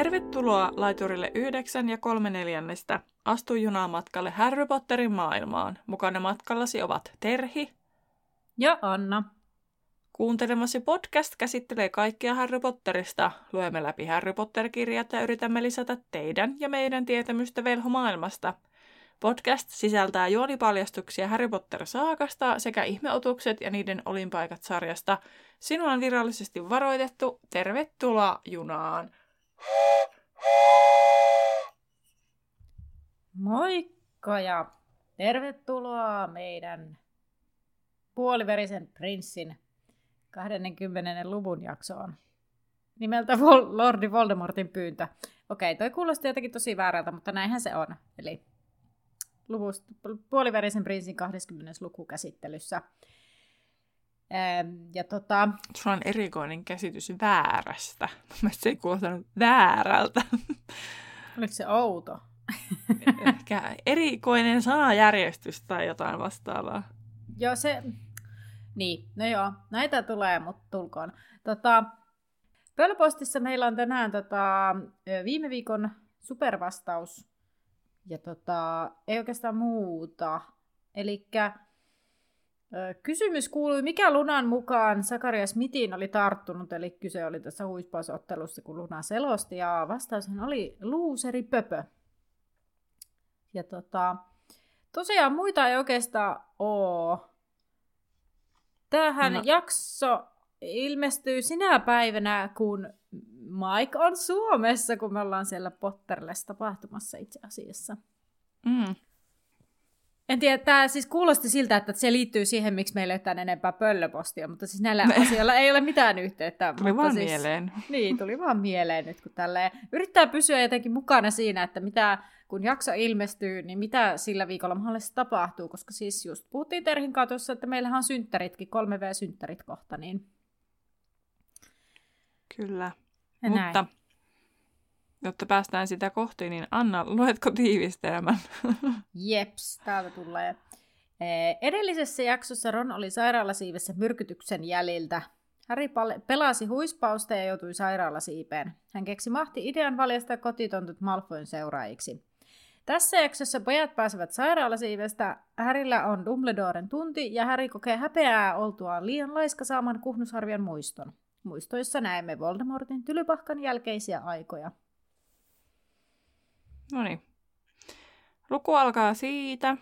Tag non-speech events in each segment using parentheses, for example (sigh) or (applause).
Tervetuloa laiturille 9 ja 3 neljännestä. Astu junaan matkalle Harry Potterin maailmaan. Mukana matkallasi ovat Terhi ja Anna. Kuuntelemasi podcast käsittelee kaikkia Harry Potterista. Luemme läpi Harry Potter-kirjat ja yritämme lisätä teidän ja meidän tietämystä velhomaailmasta. Podcast sisältää juonipaljastuksia Harry Potter-saakasta sekä ihmeotukset ja niiden olinpaikat sarjasta. Sinua on virallisesti varoitettu. Tervetuloa junaan! Moikka ja tervetuloa meidän puoliverisen prinssin 20. luvun jaksoon. Nimeltä Vol- Lordi Voldemortin pyyntö. Okei, toi kuulosti jotenkin tosi väärältä, mutta näinhän se on. Eli luvust, puoliverisen prinssin 20. luku käsittelyssä. Ja tota... Sulla on erikoinen käsitys väärästä. Mielestäni se ei kuulostanut väärältä. Oliko se outo? Ehkä erikoinen sanajärjestys tai jotain vastaavaa. Joo, se... Niin, no joo, näitä tulee, mutta tulkoon. Tota, Pölpostissa meillä on tänään tota, viime viikon supervastaus. Ja tota, ei oikeastaan muuta. Elikkä Kysymys kuului, mikä Lunan mukaan Sakarias Mitin oli tarttunut, eli kyse oli tässä huispausottelussa, kun Luna selosti, ja vastaushan oli luuseri pöpö. Ja tota, tosiaan muita ei oikeastaan ole. Tähän no. jakso ilmestyy sinä päivänä, kun Mike on Suomessa, kun me ollaan siellä Potterless tapahtumassa itse asiassa. Mm. En tiedä, tämä siis kuulosti siltä, että se liittyy siihen, miksi meillä ei ole enempää pöllöpostia, mutta siis näillä asioilla ei ole mitään yhteyttä. Tuli mutta vaan siis, mieleen. (laughs) Niin, tuli vaan mieleen nyt, kun tälleen yrittää pysyä jotenkin mukana siinä, että mitä, kun jakso ilmestyy, niin mitä sillä viikolla mahdollisesti tapahtuu, koska siis just puhuttiin Terhin katossa, että meillähän on synttäritkin, 3V-synttärit kohta, niin... Kyllä, ja mutta näin jotta päästään sitä kohti, niin Anna, luetko tiivistelmän? (laughs) Jeps, täältä tulee. Edellisessä jaksossa Ron oli sairaalasiivessä myrkytyksen jäljiltä. Harry pelasi huispausta ja joutui sairaalasiipeen. Hän keksi mahti idean valjastaa kotitontut Malfoyn seuraajiksi. Tässä jaksossa pojat pääsevät sairaalasiivestä, Härillä on Dumbledoren tunti ja Harry kokee häpeää oltuaan liian laiska saaman kuhnusarvian muiston. Muistoissa näemme Voldemortin tylypahkan jälkeisiä aikoja. No niin. Luku alkaa siitä,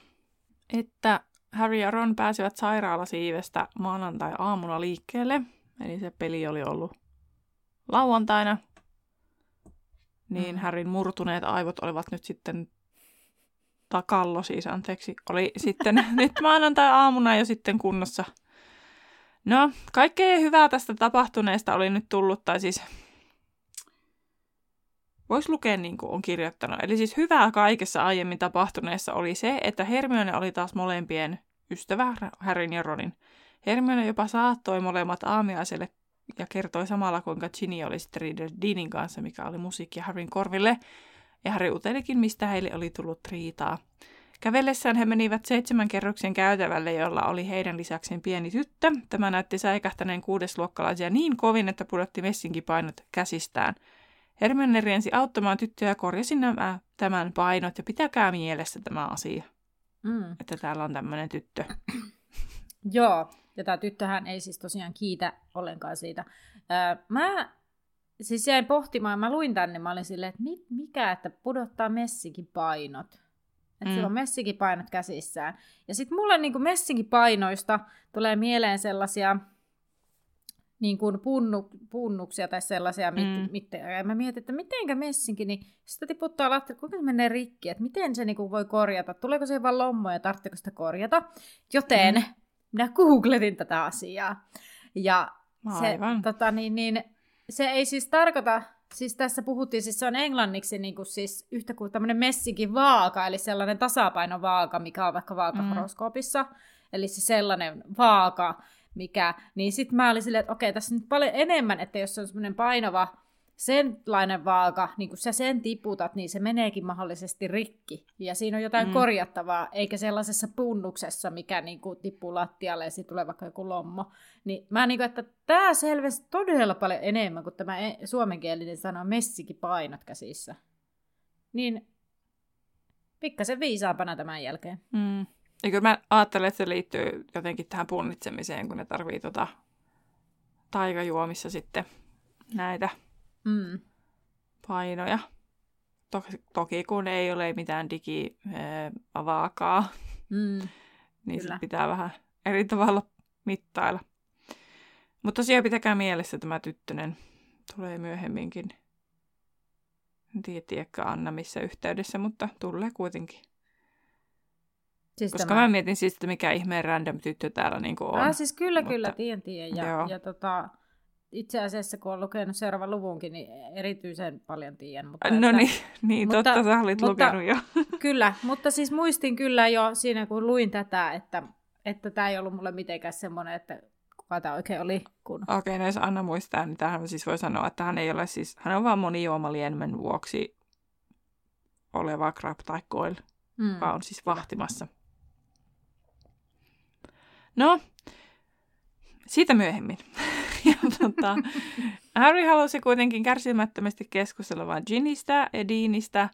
että Harry ja Ron pääsivät sairaalasiivestä maanantai-aamuna liikkeelle. Eli se peli oli ollut lauantaina. Niin mm. Harryn murtuneet aivot olivat nyt sitten, takallo siis anteeksi, oli sitten (laughs) nyt maanantai-aamuna jo sitten kunnossa. No, kaikkea hyvää tästä tapahtuneesta oli nyt tullut, tai siis Voisi lukea niin kuin on kirjoittanut. Eli siis hyvää kaikessa aiemmin tapahtuneessa oli se, että Hermione oli taas molempien ystävä, Harryn ja Ronin. Hermione jopa saattoi molemmat aamiaiselle ja kertoi samalla, kuinka Ginny oli Reader Deanin kanssa, mikä oli musiikki Harryn korville. Ja Harry utelikin, mistä heille oli tullut riitaa. Kävellessään he menivät seitsemän kerroksen käytävälle, jolla oli heidän lisäkseen pieni tyttö. Tämä näytti säikähtäneen kuudesluokkalaisia niin kovin, että pudotti messinkipainot käsistään – Hermione riensi auttamaan tyttöä ja korjasi nämä, tämän painot ja pitäkää mielessä tämä asia, mm. että täällä on tämmöinen tyttö. (clears throat) Joo, ja tämä tyttöhän ei siis tosiaan kiitä ollenkaan siitä. Öö, mä siis jäin pohtimaan, mä luin tänne, mä olin silleen, että mit, mikä, että pudottaa messikin painot. Että mm. sillä on messikin painot käsissään. Ja sitten mulle niin messikin painoista tulee mieleen sellaisia niin kuin punnu, punnuksia tai sellaisia, mit, mm. mit, ja mä mietin, että mitenkä messinkin, niin sitä tiputtaa lattia, kuinka se menee rikki, että miten se niin kuin voi korjata, tuleeko se vaan lommoja ja tarvitseeko sitä korjata, joten mm. minä googletin tätä asiaa. Ja se, tota, niin, niin, se ei siis tarkoita, siis tässä puhuttiin, siis se on englanniksi niin kuin siis yhtä kuin tämmöinen messinkin vaaka, eli sellainen tasapainovaaka, mikä on vaikka vaakahoroskoopissa, mm. eli se sellainen vaaka, mikä, niin sitten mä olin silleen, että okei, tässä nyt paljon enemmän, että jos se on semmoinen painava senlainen vaaka, niin kun sä sen tiputat, niin se meneekin mahdollisesti rikki. Ja siinä on jotain mm. korjattavaa, eikä sellaisessa punnuksessa, mikä niin kuin tippuu lattialle ja sitten tulee vaikka joku lommo. Niin mä niin kuin, että tämä selvisi todella paljon enemmän kuin tämä e- suomenkielinen sana messikin painot käsissä. Niin pikkasen viisaampana tämän jälkeen. Mm. Eikö mä ajattelen, että se liittyy jotenkin tähän punnitsemiseen, kun ne tarvii tota taikajuomissa sitten näitä mm. painoja. Toki, toki kun ei ole mitään digivaakaa, mm. niin se pitää vähän eri tavalla mittailla. Mutta tosiaan pitäkää mielessä tämä tyttönen. Tulee myöhemminkin. En tiedä, Anna missä yhteydessä, mutta tulee kuitenkin. Siis Koska tämä... mä mietin siis, että mikä ihmeen random tyttö täällä niin on. Ah, siis kyllä, mutta... kyllä, tien, tien. Ja, ja tota, itse asiassa, kun olen lukenut seuraavan luvunkin, niin erityisen paljon tiedän. Mutta no että, niin, (laughs) niin mutta, totta, sä olit mutta, lukenut jo. (laughs) Kyllä, mutta siis muistin kyllä jo siinä, kun luin tätä, että, että tämä ei ollut mulle mitenkään semmoinen, että kuka tämä oikein oli. Kun... Okei, okay, no jos Anna muistaa, niin tähän siis voi sanoa, että hän ei ole siis, hän on vaan monijuomalienmen vuoksi oleva crab tai coil, mm. joka on siis vahtimassa. No, siitä myöhemmin. (laughs) ja tota, Harry halusi kuitenkin kärsimättömästi keskustella vain Ginistä ja Deanistä,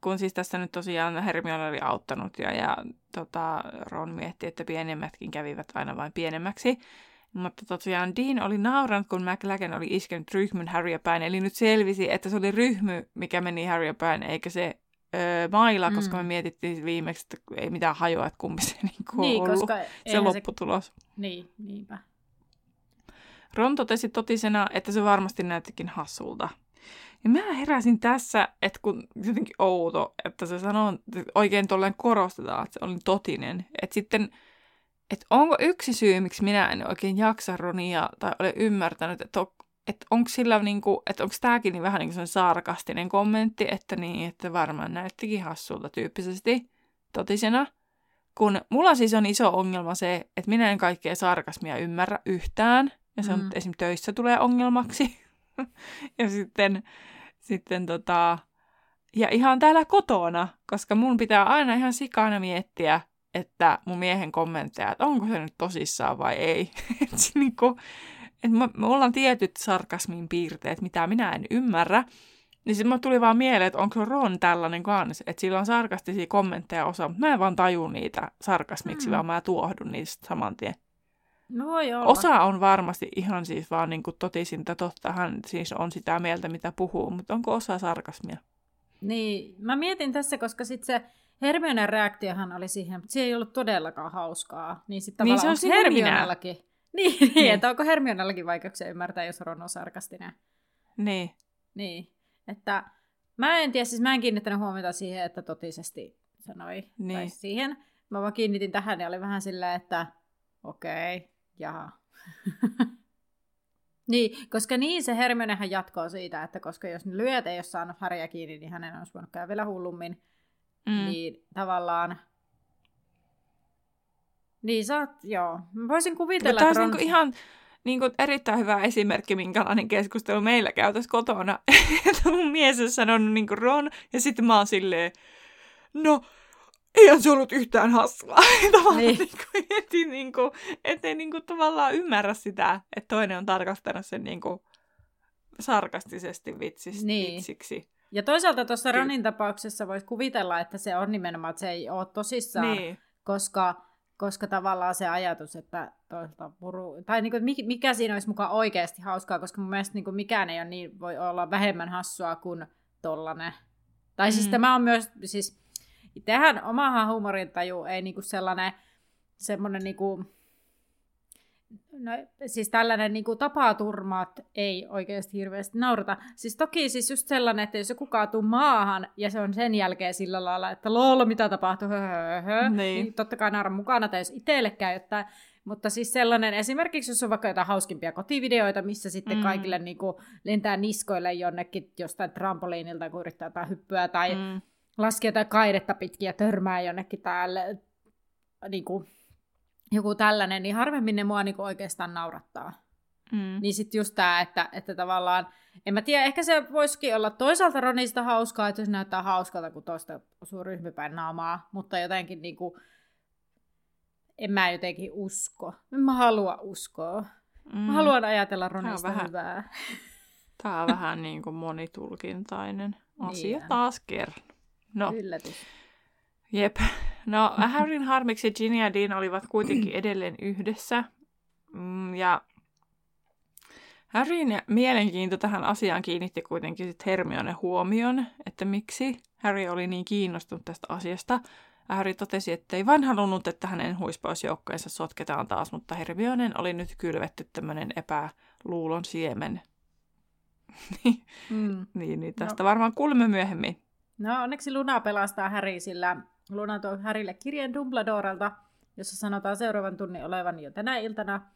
kun siis tässä nyt tosiaan Hermione oli auttanut ja, ja tota, Ron mietti, että pienemmätkin kävivät aina vain pienemmäksi. Mutta tosiaan Dean oli nauranut, kun McLaggen oli iskenyt ryhmyn Harrya päin. Eli nyt selvisi, että se oli ryhmy, mikä meni Harrya päin, eikä se öö, maila, mm. koska me mietittiin viimeksi, että ei mitään hajoa, että kumpi se (laughs) niin niin, ollut koska se lopputulos. Se... Niin, niinpä. Ron totesi totisena, että se varmasti näyttikin hassulta. Ja mä heräsin tässä, että kun jotenkin outo, että se sanoo, että oikein tolleen korostetaan, että se oli totinen. Että sitten, että onko yksi syy, miksi minä en oikein jaksa Ronia tai ole ymmärtänyt, että, että onko sillä niinku, että onko tämäkin niin vähän niin sarkastinen kommentti, että niin, että varmaan näyttikin hassulta tyyppisesti totisena. Kun mulla siis on iso ongelma se, että minä en kaikkea sarkasmia ymmärrä yhtään – ja se on mm. esimerkiksi töissä tulee ongelmaksi. (laughs) ja sitten, sitten tota, ja ihan täällä kotona, koska mun pitää aina ihan sikana miettiä, että mun miehen kommentteja, että onko se nyt tosissaan vai ei. (laughs) että niinku, et mulla on tietyt sarkasmin piirteet, mitä minä en ymmärrä. Niin sitten tuli vaan mieleen, että onko Ron tällainen kans, että sillä on sarkastisia kommentteja osa, mutta mä en vaan taju niitä sarkasmiksi, mm. vaan mä tuohdun niistä saman tien. No joo. Osa on varmasti ihan siis vaan niin kuin totisinta totta, hän siis on sitä mieltä, mitä puhuu, mutta onko osa sarkasmia? Niin, mä mietin tässä, koska sitten se Hermionen reaktiohan oli siihen, mutta se ei ollut todellakaan hauskaa. Niin sitten niin se on Hermionellakin. Niin, niin, niin, että onko Hermionellakin vaikeuksia ymmärtää, jos Ron on sarkastinen. Niin. Niin, että mä en tiedä, siis mä en kiinnittänyt huomiota siihen, että totisesti sanoi niin. tai siihen. Mä vaan kiinnitin tähän ja oli vähän silleen, että okei, okay, Jaha. (laughs) niin, koska niin se Hermionehan jatkoo siitä, että koska jos ne lyöt ei ole saanut Harja kiinni, niin hänen olisi voinut käydä vielä hullummin. Mm. Niin tavallaan... Niin sä oot, joo. Mä voisin kuvitella, Tämä olisi niinku ihan niin kuin erittäin hyvä esimerkki, minkälainen keskustelu meillä käytäisiin kotona. (laughs) että mun mies on sanonut niin kuin Ron, ja sitten mä oon silleen, no eihän se ollut yhtään hassua. (laughs) tavallaan niin. niin kuin, eti, niin kuin, ettei niin kuin, tavallaan ymmärrä sitä, että toinen on tarkastanut sen niin kuin, sarkastisesti vitsis, niin. vitsiksi. Ja toisaalta tuossa Ronin tapauksessa voisi kuvitella, että se on nimenomaan, että se ei ole tosissaan, niin. koska, koska tavallaan se ajatus, että toista puru, tai niin kuin, mikä siinä olisi mukaan oikeasti hauskaa, koska mun mielestä niin kuin mikään ei ole niin, voi olla vähemmän hassua kuin tollanen. Tai siis mm. tämä on myös, siis Tähän omahan huumorintaju ei niinku sellainen semmoinen niinku, no, siis tällainen niinku tapaturmat ei oikeasti hirveästi naurata. Siis toki siis just sellainen, että jos joku kaatuu maahan ja se on sen jälkeen sillä lailla, että lol, mitä tapahtuu, niin. niin totta kai naura mukana, tai jos itselle käy jotain. Mutta siis sellainen, esimerkiksi jos on vaikka jotain hauskimpia kotivideoita, missä sitten mm. kaikille niin kuin, lentää niskoille jonnekin jostain trampoliinilta, kun yrittää jotain hyppyä, tai mm laskee jotain kaidetta pitkin ja törmää jonnekin täällä, niin kuin, joku tällainen, niin harvemmin ne mua niin kuin oikeastaan naurattaa. Mm. Niin sitten just tämä, että, että tavallaan, en mä tiedä, ehkä se voisikin olla toisaalta Ronista hauskaa, että se näyttää hauskalta, kun toista osuu ryhmipäin naamaa, mutta jotenkin niinku, en mä jotenkin usko. En mä halua uskoa. Mm. Mä haluan ajatella Ronista vähän, hyvää. Tämä on vähän niin kuin monitulkintainen asia niin. taas kerran. No. Yllätys. Jep. No, Harryn harmiksi Ginny ja Dean olivat kuitenkin (clears throat) edelleen yhdessä. Mm, ja Harryn mielenkiinto tähän asiaan kiinnitti kuitenkin sit Hermione huomion, että miksi Harry oli niin kiinnostunut tästä asiasta. Harry totesi, että ei vaan halunnut, että hänen huispausjoukkeensa sotketaan taas, mutta Hermionen oli nyt kylvetty tämmöinen epäluulon siemen. (laughs) mm. niin, niin, tästä no. varmaan kuulemme myöhemmin. No onneksi Luna pelastaa Harry, sillä Luna tuo Harrylle kirjeen Dumbledorelta, jossa sanotaan seuraavan tunnin olevan jo tänä iltana.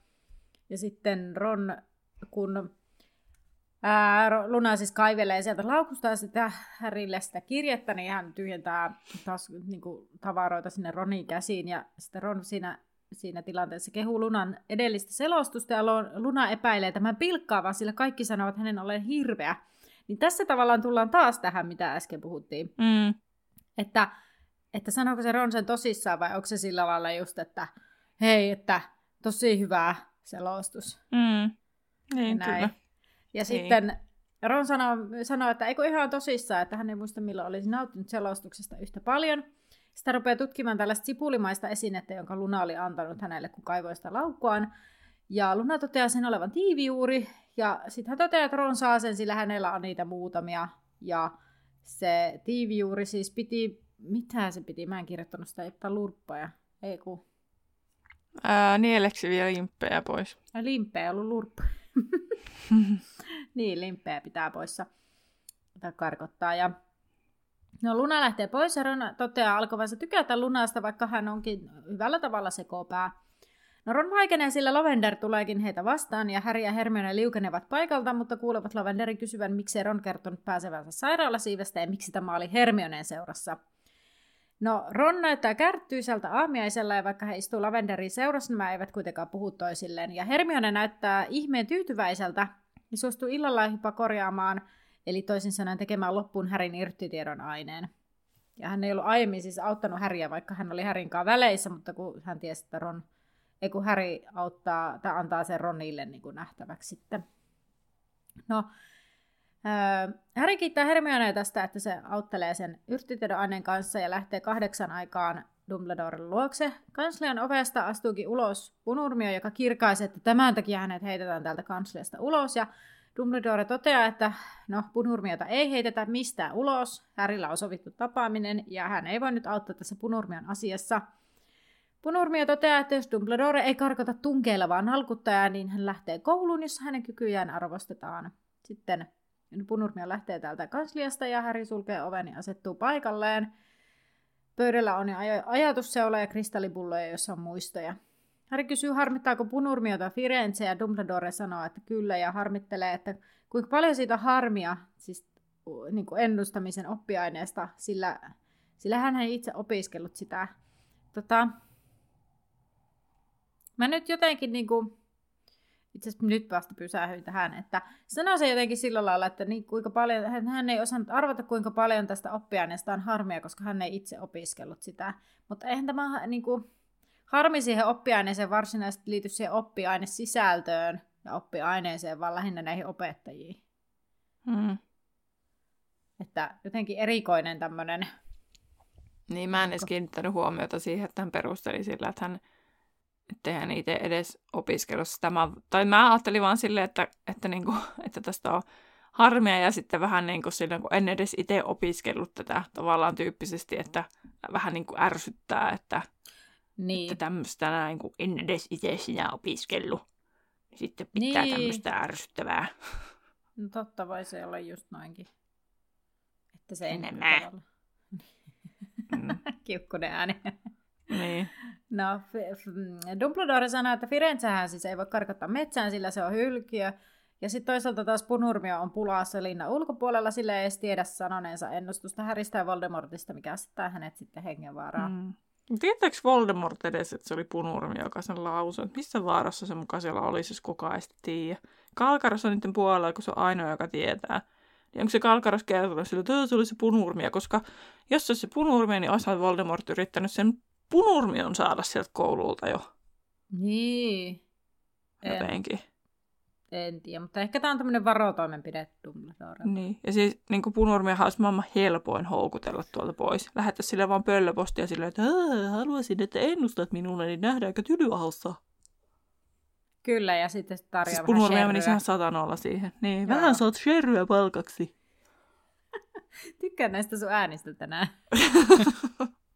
Ja sitten Ron, kun ää, Luna siis kaivelee sieltä laukusta sitä Harrylle sitä kirjettä, niin hän tyhjentää taas niin kuin, tavaroita sinne Ronin käsiin. Ja sitten Ron siinä, siinä tilanteessa kehuu Lunan edellistä selostusta ja Luna epäilee tämän pilkkaavan, sillä kaikki sanovat hänen olleen hirveä. Niin tässä tavallaan tullaan taas tähän, mitä äsken puhuttiin. Mm. Että että sanooko se Ron sen tosissaan vai onko se sillä lailla just, että hei, että tosi hyvä selostus. Mm. Niin, ja näin. kyllä. Ja niin. sitten Ron sanoo, sanoo, että eikö ihan tosissaan, että hän ei muista milloin olisi nauttinut selostuksesta yhtä paljon. Sitä rupeaa tutkimaan tällaista sipulimaista esinettä, jonka Luna oli antanut hänelle, kun kaivoi sitä laukkuaan. Ja Luna toteaa sen olevan tiivijuuri, ja sitten hän toteaa, että Ron saa sen, sillä hänellä on niitä muutamia. Ja se tiivijuuri siis piti mitä se piti? Mä en kirjoittanut sitä, että lurppaja. Ei ku. Ää, nieleksi vielä limppejä pois. Ja limppejä ollut lurppa. (laughs) niin, limppejä pitää poissa. Tai karkottaa. Ja No Luna lähtee pois ja Ron toteaa alkovansa tykätä Lunasta, vaikka hän onkin hyvällä tavalla sekopää. No Ron vaikenee, sillä Lavender tuleekin heitä vastaan ja Harry ja Hermione liukenevat paikalta, mutta kuulevat Lavenderin kysyvän, miksi Ron kertonut pääsevänsä sairaalasiivestä ja miksi tämä oli Hermioneen seurassa. No, Ron näyttää kärttyiseltä aamiaisella ja vaikka he istuu Lavenderin seurassa, nämä eivät kuitenkaan puhu toisilleen. Ja Hermione näyttää ihmeen tyytyväiseltä ja suostuu illalla jopa korjaamaan, eli toisin sanoen tekemään loppuun Härin irttitiedon aineen. Ja hän ei ollut aiemmin siis auttanut Häriä, vaikka hän oli Härin kanssa väleissä, mutta kun hän tiesi, että Ron, ei kun Häri auttaa, tai antaa sen Ronille niin kuin nähtäväksi sitten. No, Harry kiittää Hermionea tästä, että se auttelee sen yrttitiedon kanssa ja lähtee kahdeksan aikaan Dumbledoren luokse. Kanslian ovesta astuukin ulos Punurmio, joka kirkaisi, että tämän takia hänet heitetään täältä kansliasta ulos. Ja Dumbledore toteaa, että no, Punurmiota ei heitetä mistään ulos. Härillä on sovittu tapaaminen ja hän ei voi nyt auttaa tässä Punurmion asiassa. Punurmio toteaa, että jos Dumbledore ei karkota tunkeilla vaan nalkuttajaa, niin hän lähtee kouluun, jossa hänen kykyjään arvostetaan. Sitten Punurmia lähtee täältä kansliasta ja Häri sulkee oven ja asettuu paikalleen. Pöydällä on jo ajatusseula ja kristallipulloja, joissa on muistoja. Häri kysyy, harmittaako Punurmiota Firenze ja Dumbledore sanoo, että kyllä ja harmittelee, että kuinka paljon siitä harmia, siis niin kuin ennustamisen oppiaineesta, sillä, sillä hän ei itse opiskellut sitä. Tota, mä nyt jotenkin niin kuin, itse asiassa nyt vasta pysähdyin tähän, että sanoi se jotenkin sillä lailla, että niin kuinka paljon, hän ei osannut arvata kuinka paljon tästä oppiaineesta on harmia, koska hän ei itse opiskellut sitä. Mutta eihän tämä niin kuin, harmi siihen oppiaineeseen varsinaisesti liity siihen oppiainesisältöön ja oppiaineeseen, vaan lähinnä näihin opettajiin. Hmm. Että jotenkin erikoinen tämmöinen... Niin, mä en edes kiinnittänyt huomiota siihen, että hän perusteli sillä, että hän ettei hän itse edes opiskellut sitä. Mä, tai mä ajattelin vaan silleen, että, että, niinku, (laughs) että tästä on harmia ja sitten vähän niin kuin silloin, kun en edes itse opiskellut tätä tavallaan tyyppisesti, että vähän niin kuin ärsyttää, että, niin. että tämmöistä näin, kun en edes itse sinä opiskellut. Sitten pitää niin. tämmöistä ärsyttävää. No totta voi se olla just noinkin. Että se enemmän. Mm. (laughs) Kiukkunen ääni. Niin. No, Dumbledore sanoo, että Firenzehän siis ei voi karkottaa metsään, sillä se on hylkiö. Ja sitten toisaalta taas Punurmio on pulassa linnan ulkopuolella, sillä ei edes tiedä sanoneensa ennustusta Häristä ja Voldemortista, mikä asettaa hänet sitten hengenvaaraan. Mm. Tietääkö Voldemort edes, että se oli punurmi, joka sen lausui? Että missä vaarassa se mukaan siellä olisi, jos kukaan ei tiedä? Kalkaros on niiden puolella, kun se on ainoa, joka tietää. Niin onko se Kalkaros kertonut sille, että se oli se punurmia? Koska jos se olisi se punurmia, niin olisi Voldemort yrittänyt sen punurmion saada sieltä koululta jo. Niin. Jotenkin. En tiedä, mutta ehkä tämä on tämmöinen varotoimenpide Dumbledore. Niin, ja siis niin kuin punurmiahan olisi maailman helpoin houkutella tuolta pois. Lähetä sille vaan pöllöpostia silleen, että haluaisin, että ennustat minulle, niin nähdäänkö tylyahossa. Kyllä, ja sitten tarjoaa siis punurmia meni ihan satanolla siihen. Niin, Joo. vähän saat sherryä palkaksi. (laughs) Tykkään näistä sun äänistä tänään. (laughs)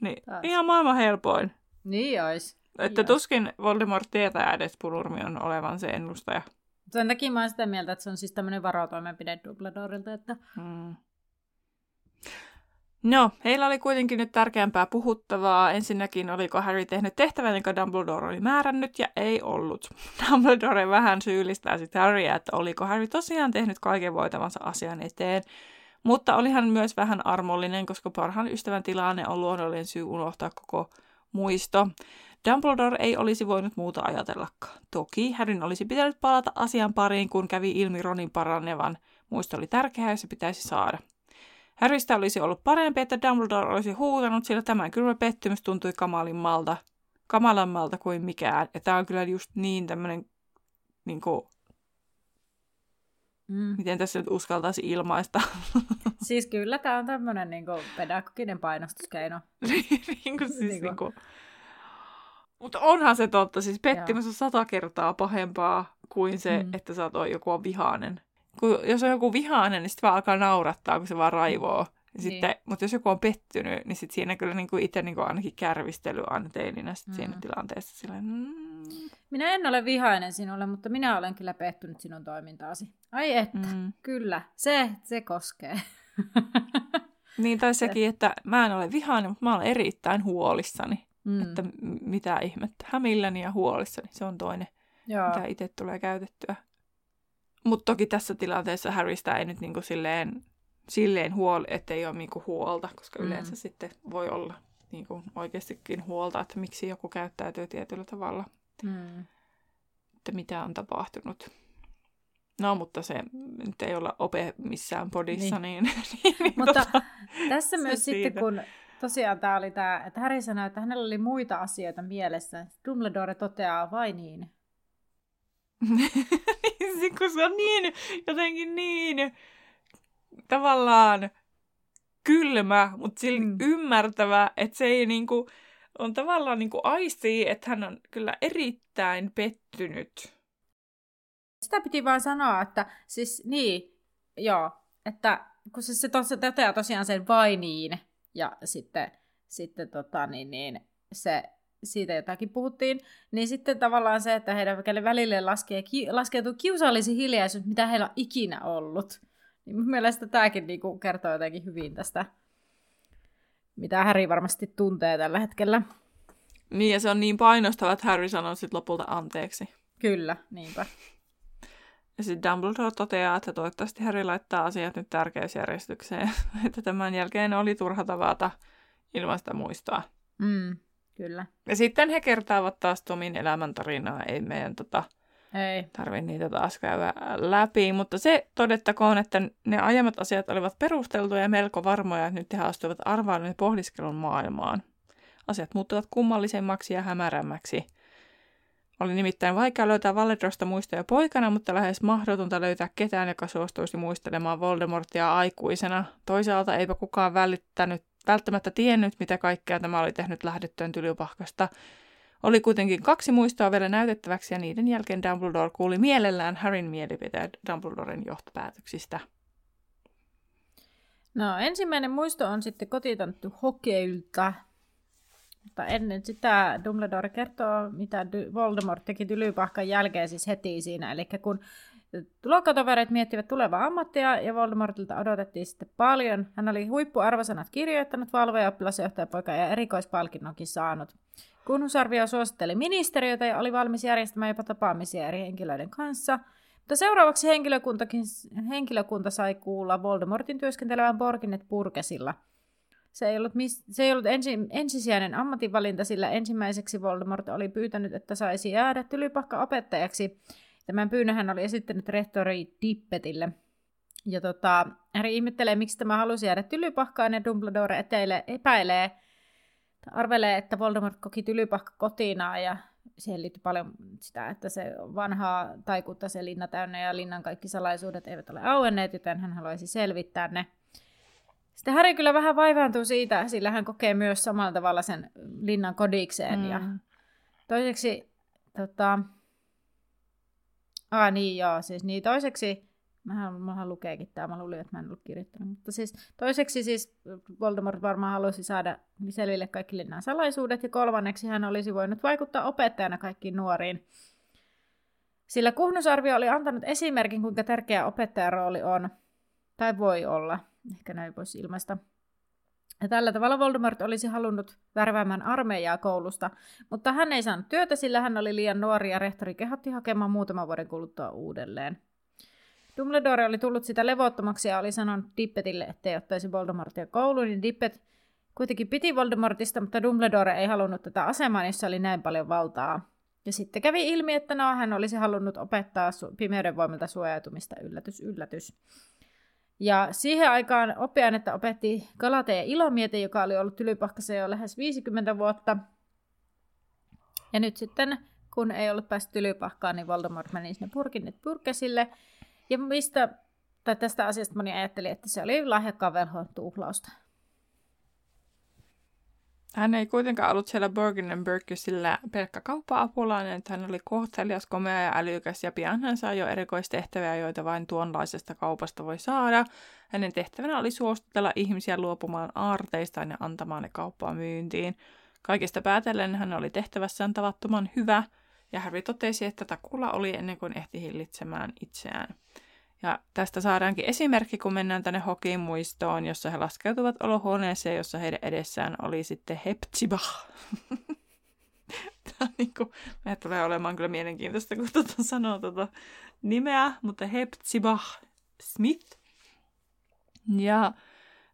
niin, Taas. ihan maailman helpoin. Niin olisi. Että tuskin Voldemort tietää edes Pulurmion olevan se ennustaja. Sen takia mä oon sitä mieltä, että se on siis tämmöinen varotoimenpide Dumbledorilta. Että... Hmm. No, heillä oli kuitenkin nyt tärkeämpää puhuttavaa. Ensinnäkin, oliko Harry tehnyt tehtävän, jonka Dumbledore oli määrännyt, ja ei ollut. (laughs) Dumbledore vähän syyllistää sitten Harryä, että oliko Harry tosiaan tehnyt kaiken voitavansa asian eteen. Mutta oli hän myös vähän armollinen, koska parhaan ystävän tilanne on luonnollinen syy unohtaa koko muisto. Dumbledore ei olisi voinut muuta ajatellakaan. Toki Harryn olisi pitänyt palata asian pariin, kun kävi ilmi Ronin parannevan. Muisto oli tärkeää ja se pitäisi saada. Harrystä olisi ollut parempi, että Dumbledore olisi huutanut, sillä tämän kylmä pettymys tuntui kamalimmalta, kamalammalta kuin mikään. Ja tämä on kyllä just niin tämmöinen, niin kuin, mm. miten tässä nyt uskaltaisi ilmaista. (laughs) Siis kyllä tämä on tämmöinen niin kuin, pedagoginen painostuskeino. (laughs) niin kuin, siis, niin kuin. Niin kuin, mutta onhan se totta, siis pettymys on sata kertaa pahempaa kuin se, mm. että sä oot joku on vihainen. Kun, jos on joku vihainen, niin sitten vaan alkaa naurattaa, kun se vaan raivoo. Niin. Sitten, mutta jos joku on pettynyt, niin sit siinä kyllä niinku itse niinku ainakin kärvistely aina teininä sit mm. siinä tilanteessa. Silleen, mm. Minä en ole vihainen sinulle, mutta minä olen kyllä pettynyt sinun toimintaasi. Ai että, mm. kyllä, se, se koskee. (laughs) niin, tai sekin, että mä en ole vihainen, mutta mä olen erittäin huolissani. Mm. Että mitä ihmettä. Hämilläni ja huolissani, se on toinen, Joo. mikä itse tulee käytettyä. Mutta toki tässä tilanteessa Harrystä ei nyt niinku silleen, silleen huoli, ettei ole niinku huolta, koska mm. yleensä sitten voi olla niinku oikeastikin huolta, että miksi joku käyttäytyy tietyllä tavalla. Mm. Että mitä on tapahtunut. No, mutta se nyt ei olla ope missään podissa, niin... niin, (laughs) niin, niin mutta tota, tässä myös siitä. sitten, kun tosiaan tämä oli tämä, että Harry sanoi, että hänellä oli muita asioita mielessä. Dumbledore toteaa vain niin. (laughs) niin, kun se on niin, jotenkin niin tavallaan kylmä, mutta sillä mm. ymmärtävä, että se ei niinku, on tavallaan niinku aistii, että hän on kyllä erittäin pettynyt. Sitä piti vaan sanoa, että siis niin, joo, että kun se, se toteaa tosiaan sen vainiin, ja sitten, sitten tota, niin, niin, se, siitä jotakin puhuttiin, niin sitten tavallaan se, että heidän välille laskee, ki, laskeutuu kiusallisi hiljaisuus, mitä heillä on ikinä ollut. Niin mun mielestä tämäkin niinku kertoo jotenkin hyvin tästä, mitä Harry varmasti tuntee tällä hetkellä. Niin, ja se on niin painostava, että Harry sanoo sitten lopulta anteeksi. Kyllä, niinpä. Ja sitten Dumbledore toteaa, että toivottavasti Harry laittaa asiat nyt tärkeysjärjestykseen, (laughs) että tämän jälkeen oli turha tavata ilman sitä muistoa. Mm, kyllä. Ja sitten he kertaavat taas Tomin elämäntarinaa, ei meidän tota, ei. tarvi niitä taas käydä läpi, mutta se todettakoon, että ne aiemmat asiat olivat perusteltuja ja melko varmoja, että nyt he astuivat arvailun ja pohdiskelun maailmaan. Asiat muuttuvat kummallisemmaksi ja hämärämmäksi – oli nimittäin vaikea löytää Valedrosta muistoja poikana, mutta lähes mahdotonta löytää ketään, joka suostuisi muistelemaan Voldemortia aikuisena. Toisaalta eipä kukaan välittänyt, välttämättä tiennyt, mitä kaikkea tämä oli tehnyt lähdettyön tylypahkasta. Oli kuitenkin kaksi muistoa vielä näytettäväksi ja niiden jälkeen Dumbledore kuuli mielellään Harryn mielipiteet Dumbledoren johtopäätöksistä. No ensimmäinen muisto on sitten kotitanttu Hokeilta, mutta ennen sitä Dumbledore kertoo, mitä Voldemort teki Tylypahkan jälkeen siis heti siinä. Eli kun luokkatoverit miettivät tulevaa ammattia ja Voldemortilta odotettiin sitten paljon. Hän oli huippuarvosanat kirjoittanut, valvoja, oppilasjohtajapoika ja erikoispalkinnonkin saanut. Kunnusarvio suositteli ministeriötä ja oli valmis järjestämään jopa tapaamisia eri henkilöiden kanssa. Mutta seuraavaksi henkilökuntakin, henkilökunta sai kuulla Voldemortin työskentelevän Borginet Purkesilla – Se ei ollut, mis, se ei ollut ensi, ensisijainen ammatinvalinta, sillä ensimmäiseksi Voldemort oli pyytänyt, että saisi jäädä tylypahka opettajaksi. Tämän pyynnön hän oli esittänyt rehtori Dippetille. Ja tota, Harry ihmettelee, miksi tämä halusi jäädä tylypahkaan, ja Dumbledore eteille, epäilee, arvelee, että Voldemort koki tylypahka kotinaan, ja siihen liittyy paljon sitä, että se vanhaa taikuutta se linna täynnä ja linnan kaikki salaisuudet eivät ole auenneet, joten hän haluaisi selvittää ne. Sitten Harry kyllä vähän vaivaantuu siitä, sillä hän kokee myös samalla tavalla sen linnan kodikseen. Mm. Ja toiseksi, tota... Ah niin joo, siis niin toiseksi, mähän, mähän lukeekin tämä, mä luulin, että mä en ollut kirjoittanut, mutta siis toiseksi siis Voldemort varmaan halusi saada selville kaikki linnan salaisuudet, ja kolmanneksi hän olisi voinut vaikuttaa opettajana kaikkiin nuoriin. Sillä kuhnusarvio oli antanut esimerkin, kuinka tärkeä opettajan rooli on, tai voi olla, Ehkä näin voisi ilmaista. Ja tällä tavalla Voldemort olisi halunnut värväämään armeijaa koulusta, mutta hän ei saanut työtä, sillä hän oli liian nuori ja rehtori kehotti hakemaan muutaman vuoden kuluttua uudelleen. Dumbledore oli tullut sitä levottomaksi ja oli sanonut Dippetille, ettei ottaisi Voldemortia kouluun, niin Dippet kuitenkin piti Voldemortista, mutta Dumbledore ei halunnut tätä asemaa, jossa oli näin paljon valtaa. Ja sitten kävi ilmi, että no, hän olisi halunnut opettaa pimeyden voimilta suojautumista, yllätys, yllätys. Ja siihen aikaan oppiainetta opetti Galate ja Ilomiete, joka oli ollut Tylypahkassa jo lähes 50 vuotta. Ja nyt sitten, kun ei ollut päässyt Tylypahkaan, niin Voldemort meni sinne purkinnit purkesille. Ja mistä, tai tästä asiasta moni ajatteli, että se oli lahjakkaan velhon tuhlausta. Hän ei kuitenkaan ollut siellä Bergen Berkysillä pelkkä kauppa-apulainen, että hän oli kohtelias, komea ja älykäs ja pian hän sai jo erikoistehtäviä, joita vain tuonlaisesta kaupasta voi saada. Hänen tehtävänä oli suostutella ihmisiä luopumaan aarteistaan ja antamaan ne kauppaa myyntiin. Kaikista päätellen hän oli tehtävässään tavattoman hyvä, ja Harry totesi, että takulla oli ennen kuin ehti hillitsemään itseään. Ja tästä saadaankin esimerkki, kun mennään tänne Hokin muistoon, jossa he laskeutuvat olohuoneeseen, jossa heidän edessään oli sitten Hepzibah. (laughs) Tämä niin kuin, tulee olemaan kyllä mielenkiintoista, kun tuota sanoo tuota nimeä, mutta Hepzibah Smith. Ja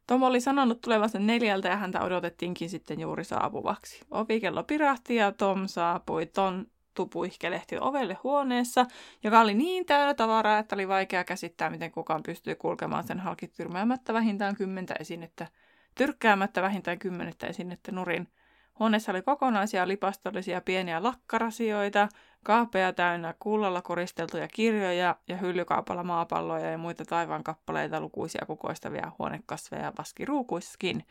Tom oli sanonut tulevansa neljältä ja häntä odotettiinkin sitten juuri saapuvaksi. Ovikello pirahti ja Tom saapui ton tupuihkelehti ovelle huoneessa, joka oli niin täynnä tavaraa, että oli vaikea käsittää, miten kukaan pystyy kulkemaan sen halki tyrmäämättä vähintään kymmentä esinettä, tyrkkäämättä vähintään kymmenettä esinettä nurin. Huoneessa oli kokonaisia lipastollisia pieniä lakkarasioita, kaapeja täynnä kullalla koristeltuja kirjoja ja hyllykaupalla maapalloja ja muita taivaan kappaleita lukuisia kukoistavia huonekasveja vaskiruukuissakin.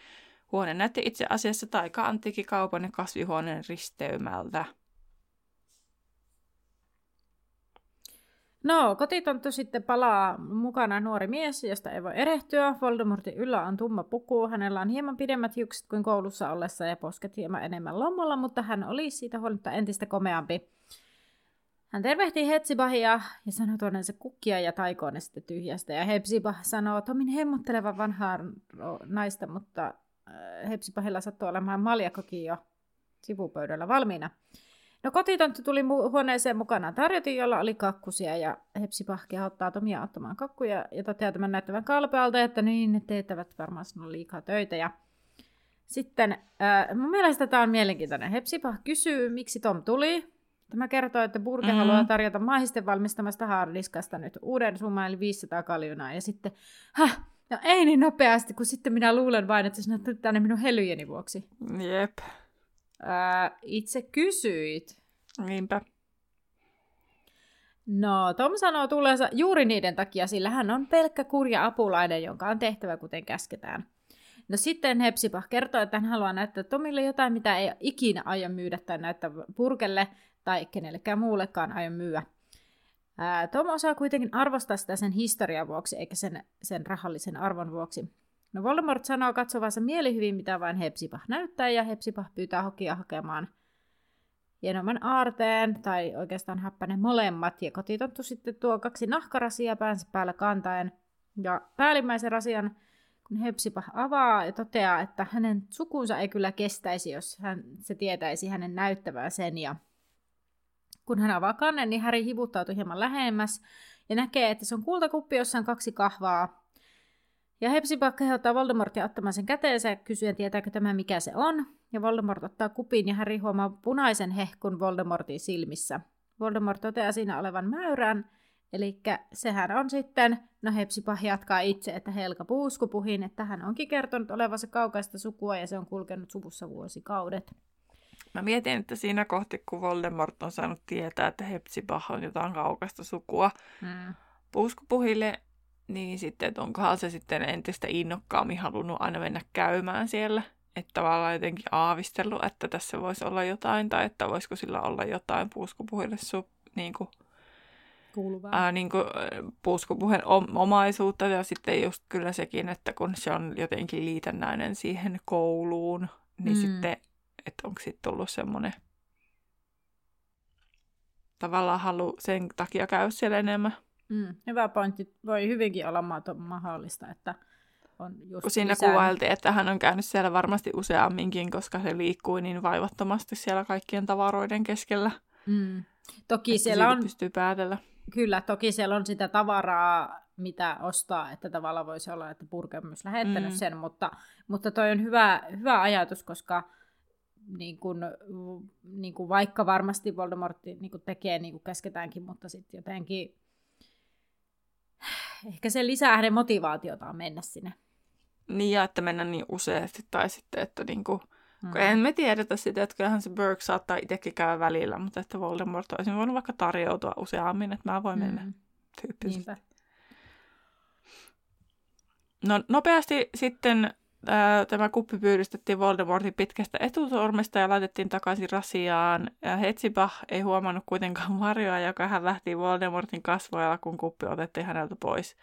Huone näytti itse asiassa taika-antiikkikaupan ja kasvihuoneen risteymältä. No, kotitonttu sitten palaa mukana nuori mies, josta ei voi erehtyä. Voldemortin yllä on tumma puku. Hänellä on hieman pidemmät hiukset kuin koulussa ollessa ja posket hieman enemmän lommalla, mutta hän oli siitä huolimatta entistä komeampi. Hän tervehtii Hepsibahia ja sanoo tuoneensa kukkia ja taikoon sitten tyhjästä. Ja Hepsibah sanoo Tomin hemmottelevan vanhaa naista, mutta äh, Hepsibahilla sattuu olemaan maljakokin jo sivupöydällä valmiina. No kotitonttu tuli mu- huoneeseen mukana tarjotin, jolla oli kakkusia ja Hepsipah kehottaa Tomia ottamaan kakkuja ja toteaa tämän näyttävän kalpealta, että niin, ne teettävät varmaan sinulla liikaa töitä. Ja sitten äh, mun mielestä tämä on mielenkiintoinen. Hepsipah kysyy, miksi Tom tuli. Tämä kertoo, että Burke mm-hmm. haluaa tarjota maahisten valmistamasta haardiskasta nyt uuden summan, eli 500 kaljunaa. Ja sitten, häh, no ei niin nopeasti, kun sitten minä luulen vain, että sinä tänne minun helyjeni vuoksi. Jep. Ää, itse kysyit. Niinpä. No, Tom sanoo tulleensa juuri niiden takia, sillä hän on pelkkä kurja apulainen, jonka on tehtävä kuten käsketään. No sitten Hepsipah kertoo, että hän haluaa näyttää Tomille jotain, mitä ei ikinä aio myydä tai näyttää purkelle tai kenellekään muullekaan aio myyä. Ää, Tom osaa kuitenkin arvostaa sitä sen historian vuoksi, eikä sen, sen rahallisen arvon vuoksi. No Voldemort sanoo katsovansa mielihyvin, mitä vain Hepsipah näyttää, ja Hepsipah pyytää Hokia hakemaan hienomman aarteen, tai oikeastaan häppänen molemmat, ja kotitonttu sitten tuo kaksi nahkarasia päänsä päällä kantaen. Ja päällimmäisen rasian, kun Hepsipah avaa ja toteaa, että hänen sukunsa ei kyllä kestäisi, jos hän, se tietäisi hänen näyttävää sen, ja kun hän avaa kannen, niin Häri hivuttautuu hieman lähemmäs, ja näkee, että se on kultakuppi, jossa on kaksi kahvaa, Ja Hepzibah kehottaa Voldemortia ottamaan sen käteensä kysyen, tietääkö tämä mikä se on. Ja Voldemort ottaa kupin ja Harry huomaa punaisen hehkun Voldemortin silmissä. Voldemort toteaa siinä olevan mäyrän, eli sehän on sitten, no Hepzibah jatkaa itse, että Helka Puuskupuhin, että hän onkin kertonut olevansa kaukaista sukua ja se on kulkenut suvussa vuosikaudet. Mä mietin, että siinä kohti, kun Voldemort on saanut tietää, että Hepzibah on jotain kaukaista sukua mm. Puuskupuhille, niin sitten, että onkohan se sitten entistä innokkaammin halunnut aina mennä käymään siellä. Että tavallaan jotenkin aavistellut, että tässä voisi olla jotain, tai että voisiko sillä olla jotain puuskupuhille su, niin kuin, Kuuluvaa. Ää, niin kuin, puuskupuhen omaisuutta, ja sitten just kyllä sekin, että kun se on jotenkin liitännäinen siihen kouluun, niin mm. sitten, että onko sitten tullut semmoinen tavallaan halu sen takia käy siellä enemmän. Mm, hyvä pointti. Voi hyvinkin olla mahdollista, että on just Kun siinä lisää... kuvailtiin, että hän on käynyt siellä varmasti useamminkin, koska se liikkui niin vaivattomasti siellä kaikkien tavaroiden keskellä. Mm. Toki siellä on... pystyy päätellä. Kyllä, toki siellä on sitä tavaraa, mitä ostaa, että tavallaan voisi olla, että Burke on myös lähettänyt mm. sen, mutta, mutta toi on hyvä, hyvä ajatus, koska niin kun, niin kun vaikka varmasti Voldemort niin tekee niin kuin käsketäänkin, mutta sitten jotenkin ehkä se lisää hänen motivaatiotaan mennä sinne. Niin, ja että mennä niin useasti, tai sitten, että niinku, mm. en me tiedetä sitä, että kyllähän se Burke saattaa itsekin käydä välillä, mutta että Voldemort olisi voinut vaikka tarjoutua useammin, että mä voin mennä mm. tyyppisesti. Niinpä. No nopeasti sitten tämä kuppi pyydystettiin Voldemortin pitkästä etusormesta ja laitettiin takaisin rasiaan. Ja Hetsibah ei huomannut kuitenkaan (laughs) varjoa, joka hän lähti Voldemortin kasvoilla, kun kuppi otettiin häneltä pois.